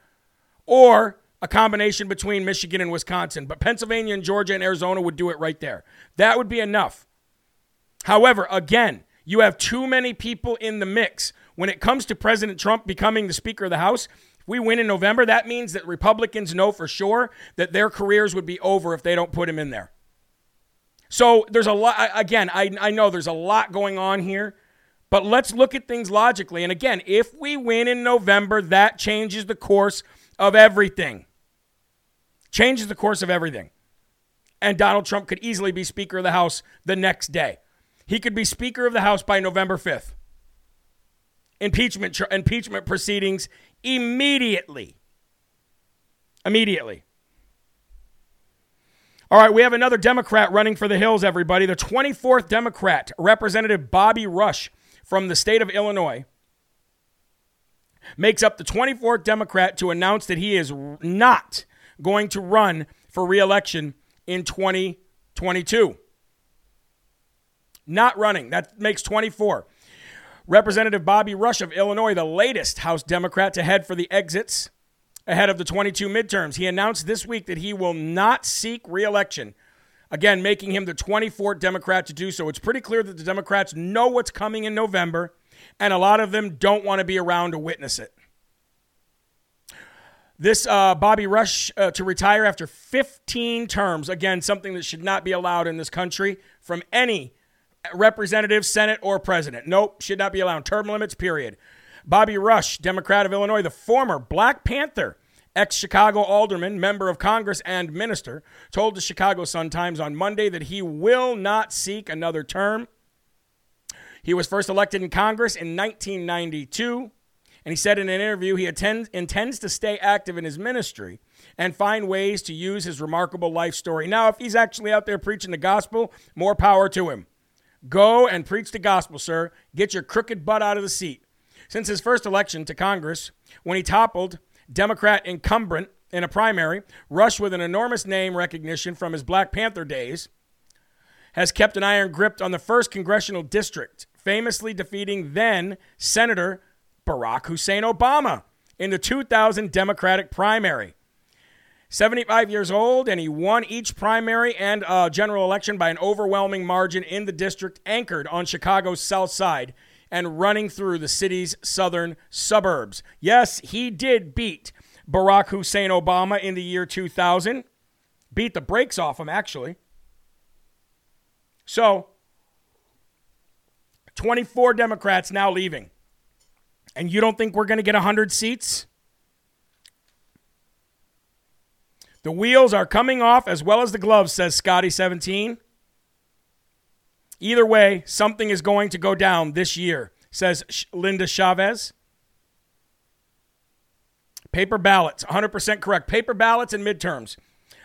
or a combination between Michigan and Wisconsin. But Pennsylvania and Georgia and Arizona would do it right there. That would be enough. However, again, you have too many people in the mix. When it comes to President Trump becoming the Speaker of the House, if we win in November, that means that Republicans know for sure that their careers would be over if they don't put him in there. So there's a lot, again, I, I know there's a lot going on here, but let's look at things logically. And again, if we win in November, that changes the course of everything. Changes the course of everything. And Donald Trump could easily be Speaker of the House the next day. He could be Speaker of the House by November 5th. Impeachment, impeachment proceedings immediately. Immediately. All right, we have another Democrat running for the hills, everybody. The 24th Democrat, Representative Bobby Rush from the state of Illinois, makes up the 24th Democrat to announce that he is not going to run for reelection in 2022. Not running. That makes 24. Representative Bobby Rush of Illinois, the latest House Democrat to head for the exits ahead of the 22 midterms. He announced this week that he will not seek reelection, again, making him the 24th Democrat to do so. It's pretty clear that the Democrats know what's coming in November, and a lot of them don't want to be around to witness it. This uh, Bobby Rush uh, to retire after 15 terms, again, something that should not be allowed in this country from any representative, Senate, or president. Nope, should not be allowed. Term limits, period. Bobby Rush, Democrat of Illinois, the former Black Panther ex Chicago alderman, member of Congress, and minister, told the Chicago Sun Times on Monday that he will not seek another term. He was first elected in Congress in 1992, and he said in an interview he attend, intends to stay active in his ministry and find ways to use his remarkable life story. Now, if he's actually out there preaching the gospel, more power to him. Go and preach the gospel, sir. Get your crooked butt out of the seat. Since his first election to Congress, when he toppled Democrat incumbent in a primary, Rush, with an enormous name recognition from his Black Panther days, has kept an iron grip on the first congressional district, famously defeating then Senator Barack Hussein Obama in the 2000 Democratic primary. 75 years old, and he won each primary and uh, general election by an overwhelming margin in the district anchored on Chicago's south side and running through the city's southern suburbs. Yes, he did beat Barack Hussein Obama in the year 2000. Beat the brakes off him, actually. So, 24 Democrats now leaving. And you don't think we're going to get 100 seats? The wheels are coming off as well as the gloves, says Scotty17. Either way, something is going to go down this year, says Linda Chavez. Paper ballots, 100% correct. Paper ballots and midterms.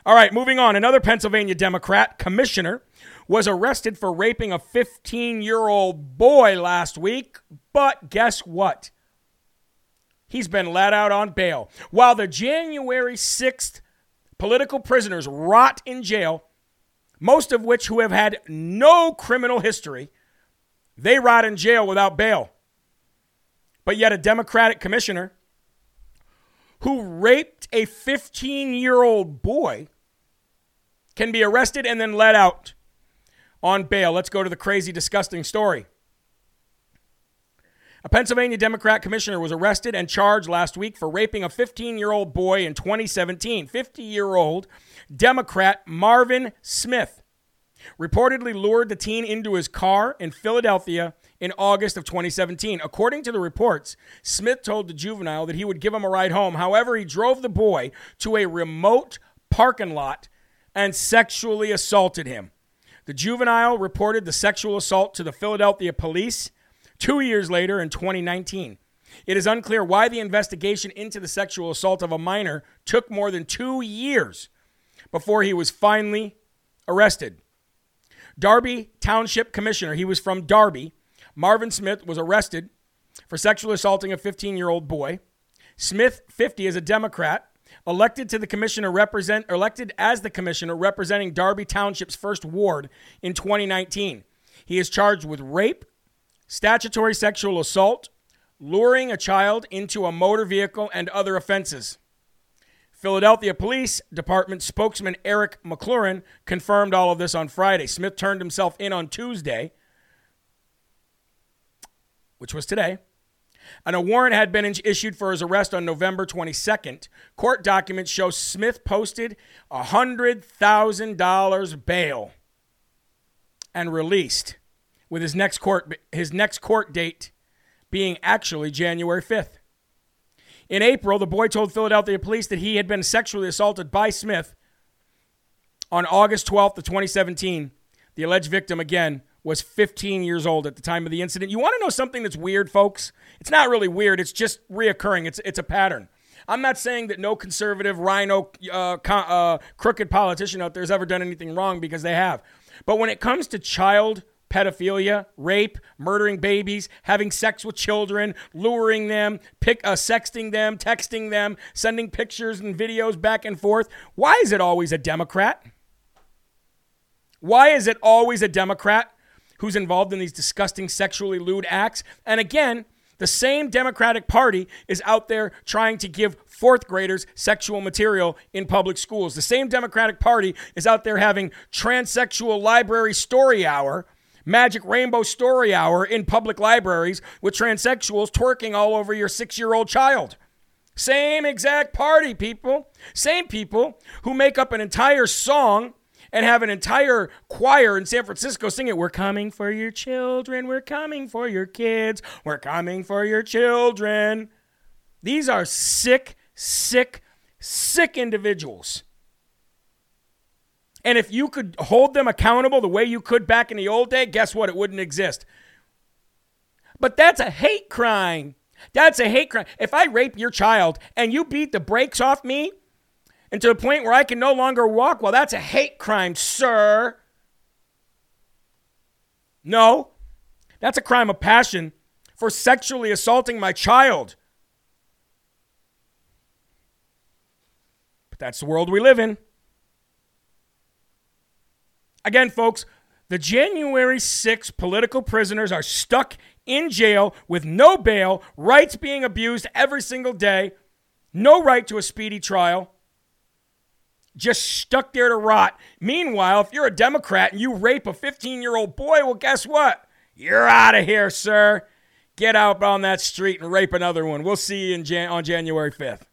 All right, moving on. Another Pennsylvania Democrat commissioner was arrested for raping a 15 year old boy last week. But guess what? He's been let out on bail. While the January 6th political prisoners rot in jail, most of which who have had no criminal history, they rot in jail without bail. But yet, a Democratic commissioner who raped a 15 year old boy can be arrested and then let out on bail. Let's go to the crazy, disgusting story. A Pennsylvania Democrat commissioner was arrested and charged last week for raping a 15 year old boy in 2017. 50 year old Democrat Marvin Smith reportedly lured the teen into his car in Philadelphia in August of 2017. According to the reports, Smith told the juvenile that he would give him a ride home. However, he drove the boy to a remote parking lot and sexually assaulted him. The juvenile reported the sexual assault to the Philadelphia police two years later in 2019. It is unclear why the investigation into the sexual assault of a minor took more than two years before he was finally arrested. Darby Township Commissioner, he was from Darby, Marvin Smith was arrested for sexually assaulting a 15 year old boy. Smith, 50, is a Democrat, elected to the commissioner represent elected as the commissioner representing Darby Township's first ward in 2019. He is charged with rape, statutory sexual assault, luring a child into a motor vehicle, and other offenses. Philadelphia Police Department spokesman Eric McLaurin confirmed all of this on Friday. Smith turned himself in on Tuesday, which was today, and a warrant had been issued for his arrest on November 22nd. Court documents show Smith posted $100,000 bail and released with his next court his next court date being actually January 5th. In April, the boy told Philadelphia police that he had been sexually assaulted by Smith on August 12th of 2017. The alleged victim, again, was 15 years old at the time of the incident. You want to know something that's weird, folks? It's not really weird, it's just reoccurring, it's, it's a pattern. I'm not saying that no conservative, rhino uh, uh, crooked politician out there has ever done anything wrong because they have. But when it comes to child pedophilia, rape, murdering babies, having sex with children, luring them, pick, uh, sexting them, texting them, sending pictures and videos back and forth. Why is it always a Democrat? Why is it always a Democrat who's involved in these disgusting sexually lewd acts? And again, the same Democratic Party is out there trying to give fourth graders sexual material in public schools. The same Democratic Party is out there having transsexual library story hour Magic Rainbow Story Hour in public libraries with transsexuals twerking all over your six year old child. Same exact party, people. Same people who make up an entire song and have an entire choir in San Francisco sing it. We're coming for your children. We're coming for your kids. We're coming for your children. These are sick, sick, sick individuals. And if you could hold them accountable the way you could back in the old day, guess what? It wouldn't exist. But that's a hate crime. That's a hate crime. If I rape your child and you beat the brakes off me and to the point where I can no longer walk, well, that's a hate crime, sir. No, that's a crime of passion for sexually assaulting my child. But that's the world we live in. Again, folks, the January 6 political prisoners are stuck in jail with no bail, rights being abused every single day, no right to a speedy trial, just stuck there to rot. Meanwhile, if you're a Democrat and you rape a 15 year old boy, well, guess what? You're out of here, sir. Get out on that street and rape another one. We'll see you Jan- on January 5th.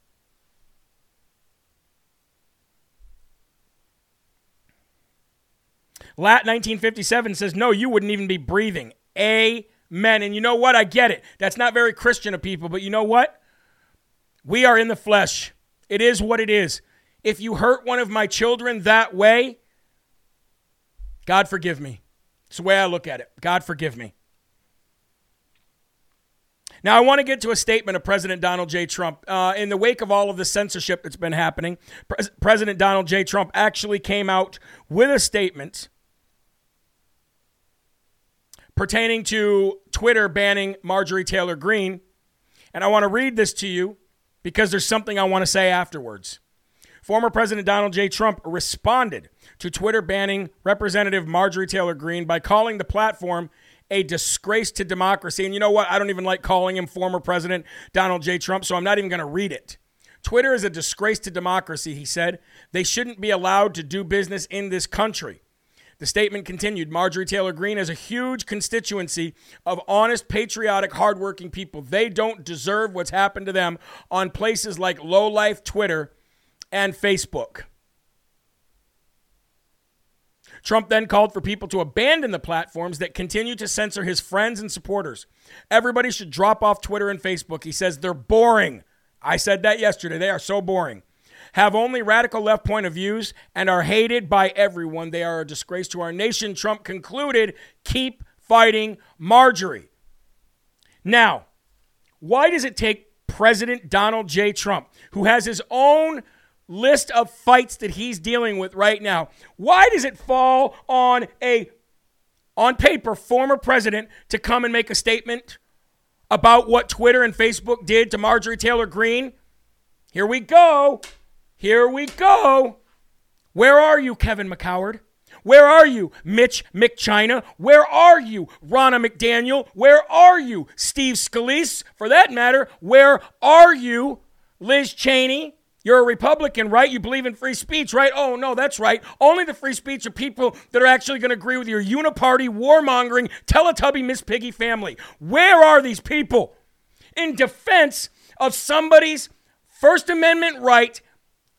Lat 1957 says, no, you wouldn't even be breathing. Amen. And you know what? I get it. That's not very Christian of people, but you know what? We are in the flesh. It is what it is. If you hurt one of my children that way, God forgive me. It's the way I look at it. God forgive me. Now, I want to get to a statement of President Donald J. Trump. Uh, in the wake of all of the censorship that's been happening, Pre- President Donald J. Trump actually came out with a statement pertaining to Twitter banning Marjorie Taylor Greene. And I want to read this to you because there's something I want to say afterwards. Former President Donald J. Trump responded to Twitter banning Representative Marjorie Taylor Greene by calling the platform a disgrace to democracy. And you know what? I don't even like calling him former President Donald J. Trump, so I'm not even going to read it. Twitter is a disgrace to democracy, he said. They shouldn't be allowed to do business in this country. The statement continued Marjorie Taylor Greene has a huge constituency of honest, patriotic, hardworking people. They don't deserve what's happened to them on places like Low Life Twitter and Facebook. Trump then called for people to abandon the platforms that continue to censor his friends and supporters. Everybody should drop off Twitter and Facebook. He says they're boring. I said that yesterday. They are so boring. Have only radical left point of views and are hated by everyone. They are a disgrace to our nation. Trump concluded, keep fighting Marjorie. Now, why does it take President Donald J. Trump, who has his own list of fights that he's dealing with right now. Why does it fall on a on paper former president to come and make a statement about what Twitter and Facebook did to Marjorie Taylor Greene? Here we go. Here we go. Where are you, Kevin McCoward? Where are you, Mitch McChina? Where are you, Ronna McDaniel? Where are you, Steve Scalise? For that matter, where are you, Liz Cheney? You're a Republican, right? You believe in free speech, right? Oh, no, that's right. Only the free speech of people that are actually going to agree with your uniparty, warmongering, Teletubby Miss Piggy family. Where are these people? In defense of somebody's First Amendment right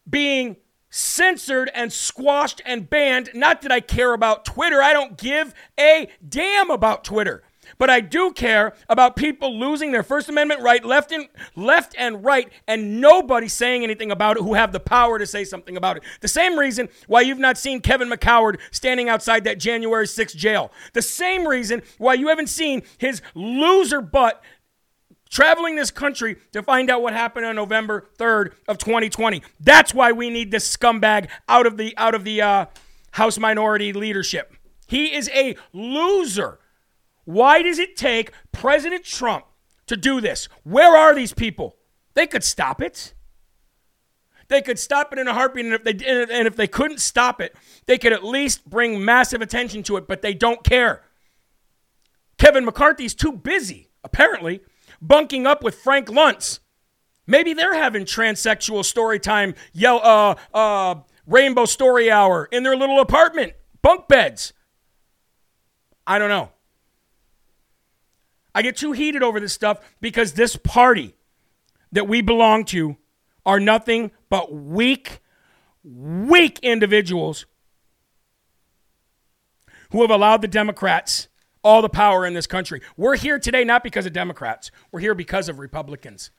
being censored and squashed and banned. Not that I care about Twitter, I don't give a damn about Twitter. But I do care about people losing their First Amendment right left and left and right, and nobody saying anything about it who have the power to say something about it. The same reason why you've not seen Kevin McCoward standing outside that January 6th jail. The same reason why you haven't seen his loser butt traveling this country to find out what happened on November 3rd of 2020. That's why we need this scumbag out of the out of the uh, House minority leadership. He is a loser. Why does it take President Trump to do this? Where are these people? They could stop it. They could stop it in a heartbeat, and if they and if they couldn't stop it, they could at least bring massive attention to it. But they don't care. Kevin McCarthy's too busy, apparently, bunking up with Frank Luntz. Maybe they're having transsexual story time, yell, uh, uh, rainbow story hour in their little apartment, bunk beds. I don't know. I get too heated over this stuff because this party that we belong to are nothing but weak, weak individuals who have allowed the Democrats all the power in this country. We're here today not because of Democrats, we're here because of Republicans.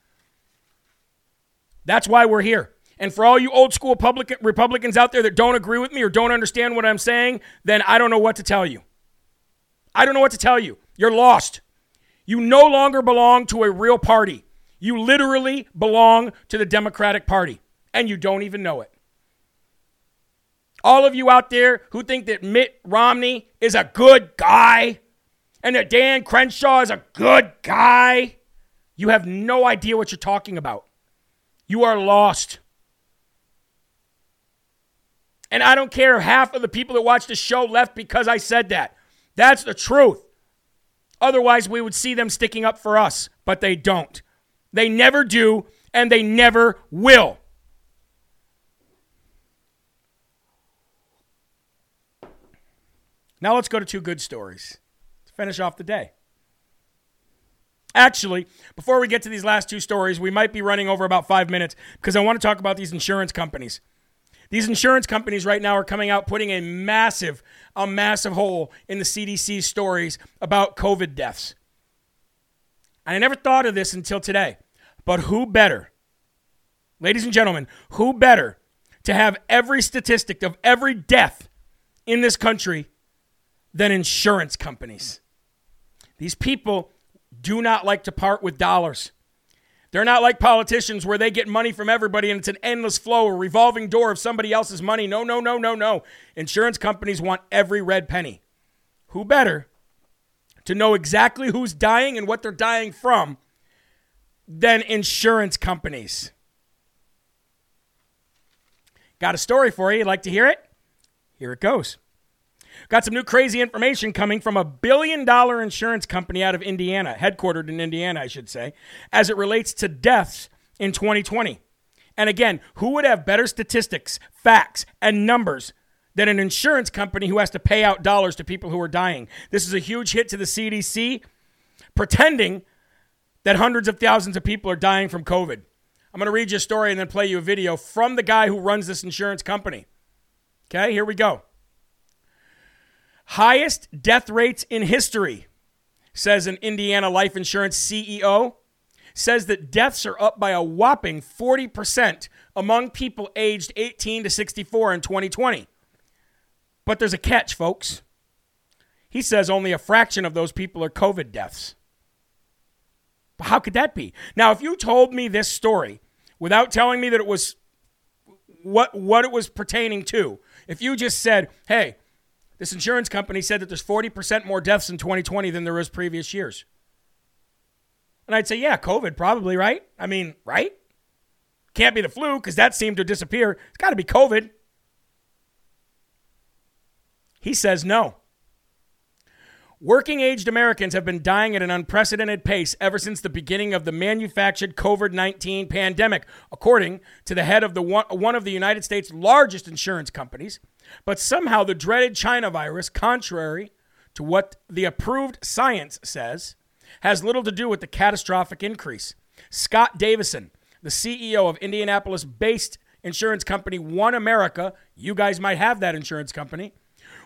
That's why we're here. And for all you old school Republican, Republicans out there that don't agree with me or don't understand what I'm saying, then I don't know what to tell you. I don't know what to tell you. You're lost. You no longer belong to a real party. You literally belong to the Democratic Party, and you don't even know it. All of you out there who think that Mitt Romney is a good guy and that Dan Crenshaw is a good guy, you have no idea what you're talking about. You are lost. And I don't care if half of the people that watch the show left because I said that. That's the truth. Otherwise, we would see them sticking up for us, but they don't. They never do, and they never will. Now let's go to two good stories to finish off the day. Actually, before we get to these last two stories, we might be running over about five minutes because I want to talk about these insurance companies. These insurance companies right now are coming out putting a massive, a massive hole in the CDC stories about COVID deaths. And I never thought of this until today. But who better, ladies and gentlemen, who better to have every statistic of every death in this country than insurance companies? These people do not like to part with dollars. They're not like politicians where they get money from everybody and it's an endless flow, a revolving door of somebody else's money. No, no, no, no, no. Insurance companies want every red penny. Who better to know exactly who's dying and what they're dying from than insurance companies? Got a story for you. You'd like to hear it? Here it goes. Got some new crazy information coming from a billion dollar insurance company out of Indiana, headquartered in Indiana, I should say, as it relates to deaths in 2020. And again, who would have better statistics, facts, and numbers than an insurance company who has to pay out dollars to people who are dying. This is a huge hit to the CDC, pretending that hundreds of thousands of people are dying from COVID. I'm going to read you a story and then play you a video from the guy who runs this insurance company. Okay, here we go. Highest death rates in history, says an Indiana life insurance CEO. Says that deaths are up by a whopping 40% among people aged 18 to 64 in 2020. But there's a catch, folks. He says only a fraction of those people are COVID deaths. How could that be? Now, if you told me this story without telling me that it was what what it was pertaining to, if you just said, "Hey, this insurance company said that there's 40% more deaths in 2020 than there was previous years." And I'd say, "Yeah, COVID probably, right? I mean, right? Can't be the flu because that seemed to disappear. It's got to be COVID." He says no. Working aged Americans have been dying at an unprecedented pace ever since the beginning of the manufactured COVID 19 pandemic, according to the head of the one, one of the United States' largest insurance companies. But somehow the dreaded China virus, contrary to what the approved science says, has little to do with the catastrophic increase. Scott Davison, the CEO of Indianapolis based insurance company One America, you guys might have that insurance company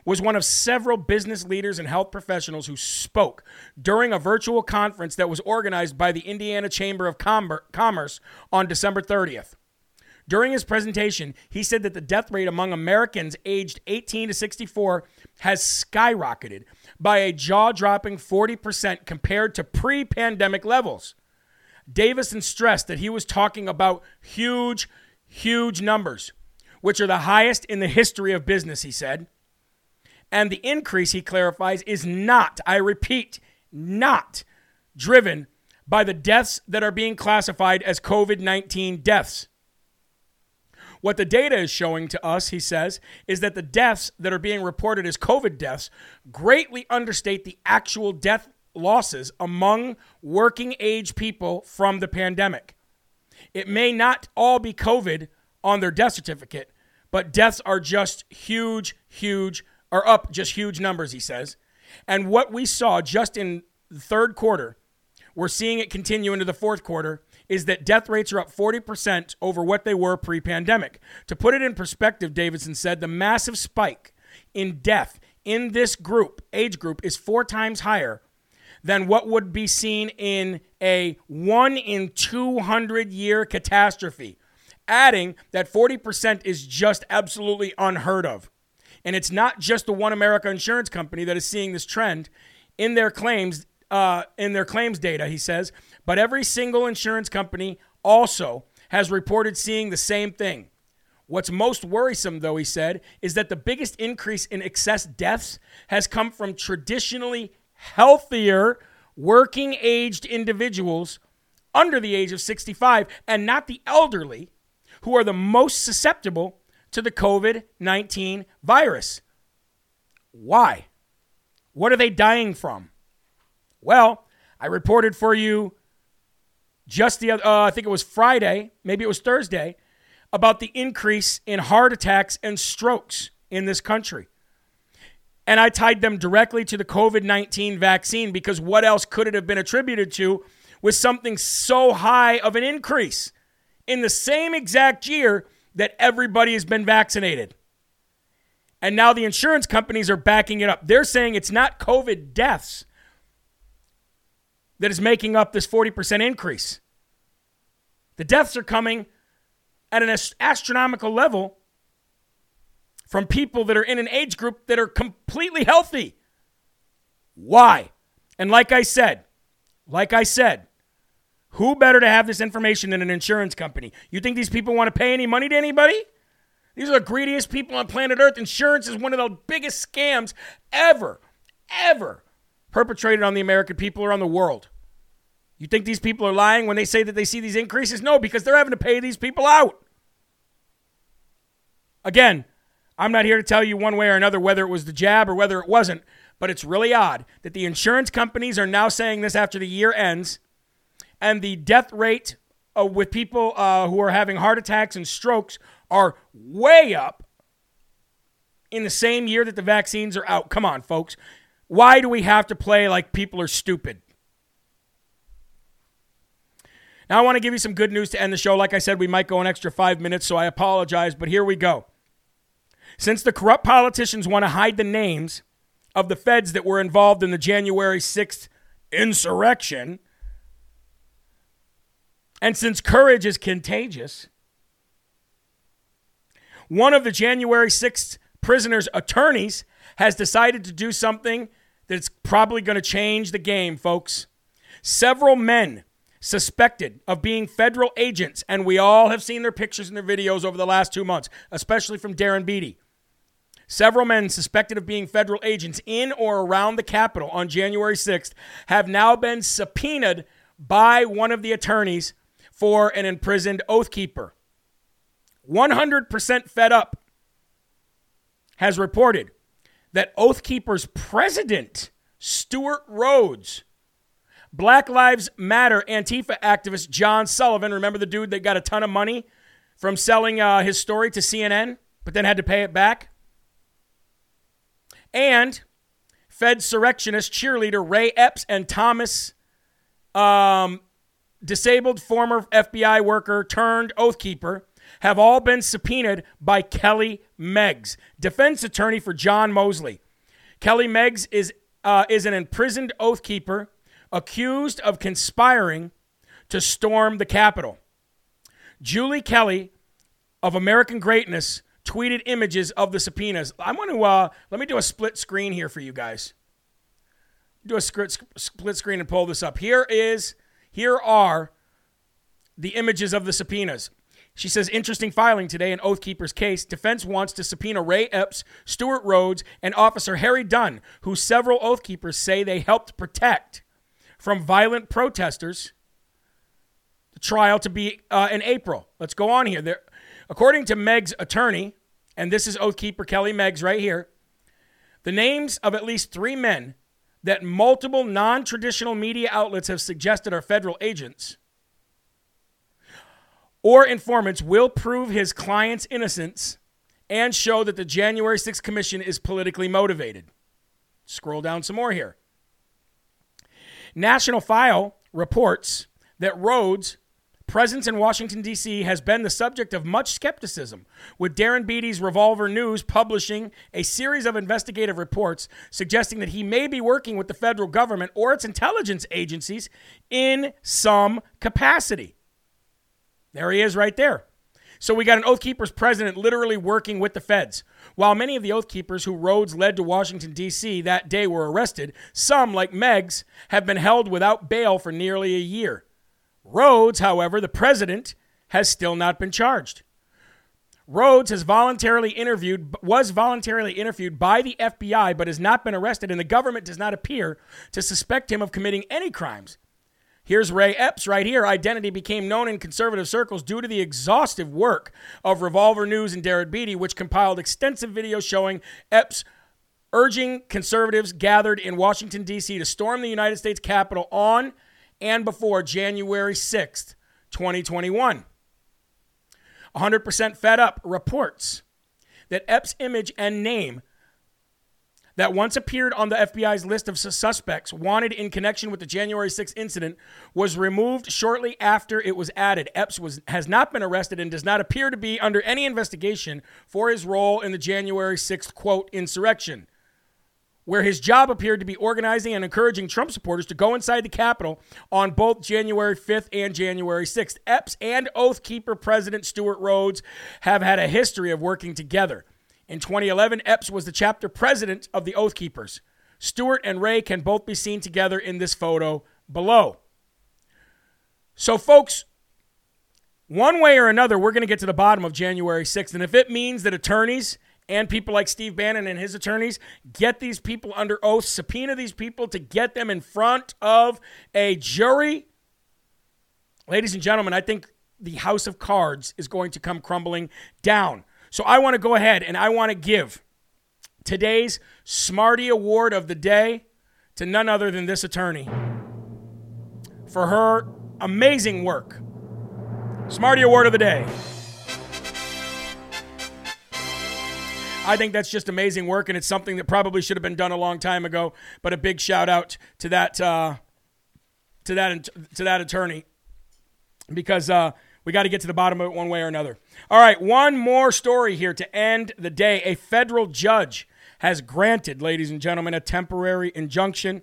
was one of several business leaders and health professionals who spoke during a virtual conference that was organized by the Indiana Chamber of Commerce on December 30th. During his presentation, he said that the death rate among Americans aged 18 to 64 has skyrocketed by a jaw dropping 40% compared to pre pandemic levels. Davison stressed that he was talking about huge, huge numbers, which are the highest in the history of business, he said. And the increase, he clarifies, is not, I repeat, not driven by the deaths that are being classified as COVID 19 deaths. What the data is showing to us, he says, is that the deaths that are being reported as COVID deaths greatly understate the actual death losses among working age people from the pandemic. It may not all be COVID on their death certificate, but deaths are just huge, huge are up just huge numbers, he says. And what we saw just in the third quarter, we're seeing it continue into the fourth quarter, is that death rates are up 40% over what they were pre pandemic. To put it in perspective, Davison said the massive spike in death in this group, age group, is four times higher than what would be seen in a one in 200 year catastrophe. Adding that 40% is just absolutely unheard of. And it's not just the One America Insurance Company that is seeing this trend in their claims uh, in their claims data. He says, but every single insurance company also has reported seeing the same thing. What's most worrisome, though, he said, is that the biggest increase in excess deaths has come from traditionally healthier, working aged individuals under the age of 65 and not the elderly who are the most susceptible to the COVID 19 virus. Why? What are they dying from? Well, I reported for you just the other, uh, I think it was Friday, maybe it was Thursday, about the increase in heart attacks and strokes in this country. And I tied them directly to the COVID 19 vaccine because what else could it have been attributed to with something so high of an increase? In the same exact year that everybody has been vaccinated. And now the insurance companies are backing it up. They're saying it's not COVID deaths that is making up this 40% increase. The deaths are coming at an astronomical level from people that are in an age group that are completely healthy. Why? And like I said, like I said, who better to have this information than an insurance company? You think these people want to pay any money to anybody? These are the greediest people on planet Earth. Insurance is one of the biggest scams ever, ever perpetrated on the American people or on the world. You think these people are lying when they say that they see these increases? No, because they're having to pay these people out. Again, I'm not here to tell you one way or another whether it was the jab or whether it wasn't, but it's really odd that the insurance companies are now saying this after the year ends and the death rate uh, with people uh, who are having heart attacks and strokes are way up. in the same year that the vaccines are out. Come on, folks. Why do we have to play like people are stupid? Now, I want to give you some good news to end the show. Like I said, we might go an extra five minutes, so I apologize, but here we go. Since the corrupt politicians want to hide the names of the feds that were involved in the January 6th insurrection, and since courage is contagious, one of the January 6th prisoners' attorneys has decided to do something that's probably going to change the game, folks. Several men suspected of being federal agents, and we all have seen their pictures and their videos over the last two months, especially from Darren Beattie. Several men suspected of being federal agents in or around the Capitol on January 6th have now been subpoenaed by one of the attorneys for an imprisoned oath keeper. 100% fed up has reported that Oath Keepers president, Stewart Rhodes, Black Lives Matter Antifa activist John Sullivan. Remember the dude that got a ton of money from selling uh, his story to CNN, but then had to pay it back? And Fed surrectionist cheerleader Ray Epps and Thomas, um, disabled former FBI worker turned oath keeper, have all been subpoenaed by Kelly Meggs, defense attorney for John Moseley. Kelly Meggs is, uh, is an imprisoned oath keeper accused of conspiring to storm the Capitol. Julie Kelly of American Greatness tweeted images of the subpoenas. I want to uh, let me do a split screen here for you guys. Do a split screen and pull this up. Here is here are the images of the subpoenas. She says, interesting filing today in Oath Keeper's case. Defense wants to subpoena Ray Epps, Stewart Rhodes, and Officer Harry Dunn, who several Oath Keepers say they helped protect from violent protesters. The trial to be uh, in April. Let's go on here. There, according to Meggs' attorney, and this is Oath Keeper Kelly Meggs right here, the names of at least three men that multiple non traditional media outlets have suggested are federal agents or informants will prove his client's innocence and show that the January 6th Commission is politically motivated. Scroll down some more here. National File reports that Rhodes' presence in Washington, D.C. has been the subject of much skepticism, with Darren Beattie's Revolver News publishing a series of investigative reports suggesting that he may be working with the federal government or its intelligence agencies in some capacity. There he is right there. So we got an Oath Keepers president literally working with the feds. While many of the Oath Keepers who Rhodes led to Washington, D.C. that day were arrested, some, like Meggs, have been held without bail for nearly a year. Rhodes, however, the president, has still not been charged. Rhodes has voluntarily interviewed was voluntarily interviewed by the FBI but has not been arrested and the government does not appear to suspect him of committing any crimes. Here's Ray Epps right here. Identity became known in conservative circles due to the exhaustive work of Revolver News and Darren Beattie, which compiled extensive videos showing Epps urging conservatives gathered in Washington, D.C. to storm the United States Capitol on and before January 6th, 2021. 100% Fed Up reports that Epps' image and name that once appeared on the FBI's list of suspects wanted in connection with the January 6th incident was removed shortly after it was added. Epps was, has not been arrested and does not appear to be under any investigation for his role in the January 6th, quote, insurrection, where his job appeared to be organizing and encouraging Trump supporters to go inside the Capitol on both January 5th and January 6th. Epps and Oath Keeper President Stewart Rhodes have had a history of working together. In 2011, Epps was the chapter president of the Oath Keepers. Stewart and Ray can both be seen together in this photo below. So, folks, one way or another, we're going to get to the bottom of January 6th. And if it means that attorneys and people like Steve Bannon and his attorneys get these people under oath, subpoena these people to get them in front of a jury, ladies and gentlemen, I think the house of cards is going to come crumbling down. So I want to go ahead and I want to give today's Smarty Award of the day to none other than this attorney for her amazing work. Smarty Award of the day. I think that's just amazing work, and it's something that probably should have been done a long time ago. But a big shout out to that uh, to that to that attorney because uh, we got to get to the bottom of it one way or another. All right, one more story here to end the day. A federal judge has granted, ladies and gentlemen, a temporary injunction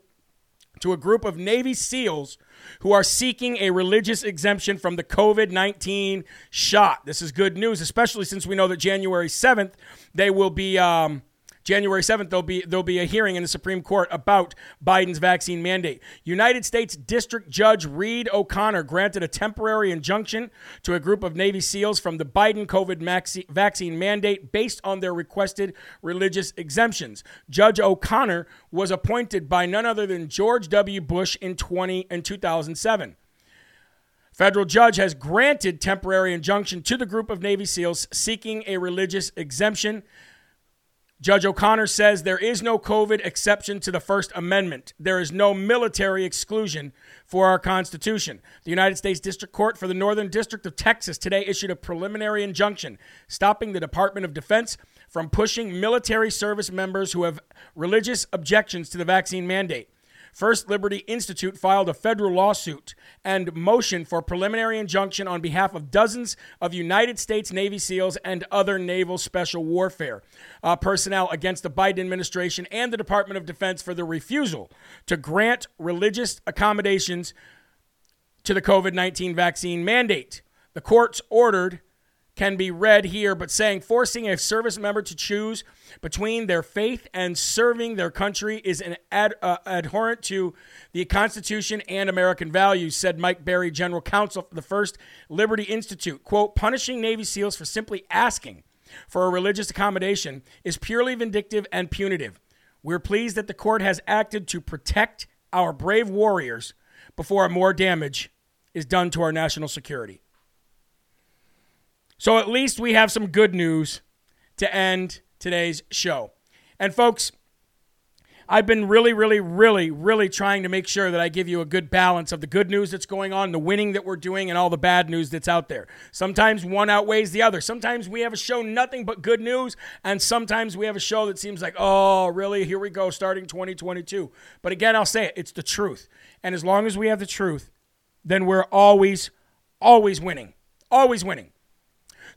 to a group of Navy SEALs who are seeking a religious exemption from the COVID 19 shot. This is good news, especially since we know that January 7th, they will be. Um, January 7th, there'll be, there'll be a hearing in the Supreme Court about Biden's vaccine mandate. United States District Judge Reed O'Connor granted a temporary injunction to a group of Navy SEALs from the Biden COVID vaccine mandate based on their requested religious exemptions. Judge O'Connor was appointed by none other than George W. Bush in 20 in 2007. Federal judge has granted temporary injunction to the group of Navy SEALs seeking a religious exemption. Judge O'Connor says there is no COVID exception to the First Amendment. There is no military exclusion for our Constitution. The United States District Court for the Northern District of Texas today issued a preliminary injunction stopping the Department of Defense from pushing military service members who have religious objections to the vaccine mandate. First Liberty Institute filed a federal lawsuit and motion for preliminary injunction on behalf of dozens of United States Navy SEALs and other naval special warfare uh, personnel against the Biden administration and the Department of Defense for the refusal to grant religious accommodations to the COVID 19 vaccine mandate. The courts ordered can be read here, but saying forcing a service member to choose between their faith and serving their country is an ad, uh, adherent to the Constitution and American values, said Mike Berry, general counsel for the First Liberty Institute. Quote, punishing Navy SEALs for simply asking for a religious accommodation is purely vindictive and punitive. We're pleased that the court has acted to protect our brave warriors before more damage is done to our national security. So at least we have some good news to end today's show. And folks, I've been really, really, really, really trying to make sure that I give you a good balance of the good news that's going on, the winning that we're doing, and all the bad news that's out there. Sometimes one outweighs the other. Sometimes we have a show nothing but good news, and sometimes we have a show that seems like, oh, really? Here we go, starting 2022. But again, I'll say it, it's the truth. And as long as we have the truth, then we're always, always winning. Always winning.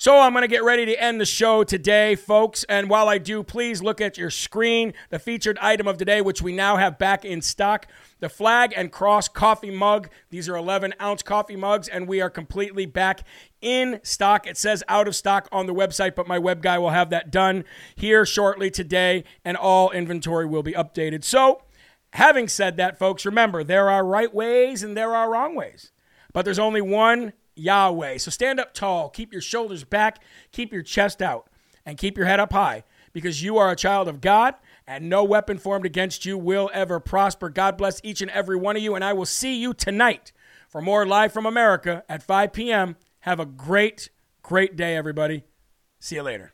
So I'm going to get ready to end the show today, folks. And while I do, please look at your screen, the featured item of today, which we now have back in stock the Flag and Cross coffee mug. These are 11 ounce coffee mugs, and we are completely back in stock. It says out of stock on the website, but my web guy will have that done here shortly today, and all inventory will be updated. So, having said that, folks, remember there are right ways and there are wrong ways, but there's only one Yahweh. So stand up tall, keep your shoulders back, keep your chest out, and keep your head up high because you are a child of God and no weapon formed against you will ever prosper. God bless each and every one of you, and I will see you tonight for more Live from America at 5 p.m. Have a great, great day, everybody. See you later.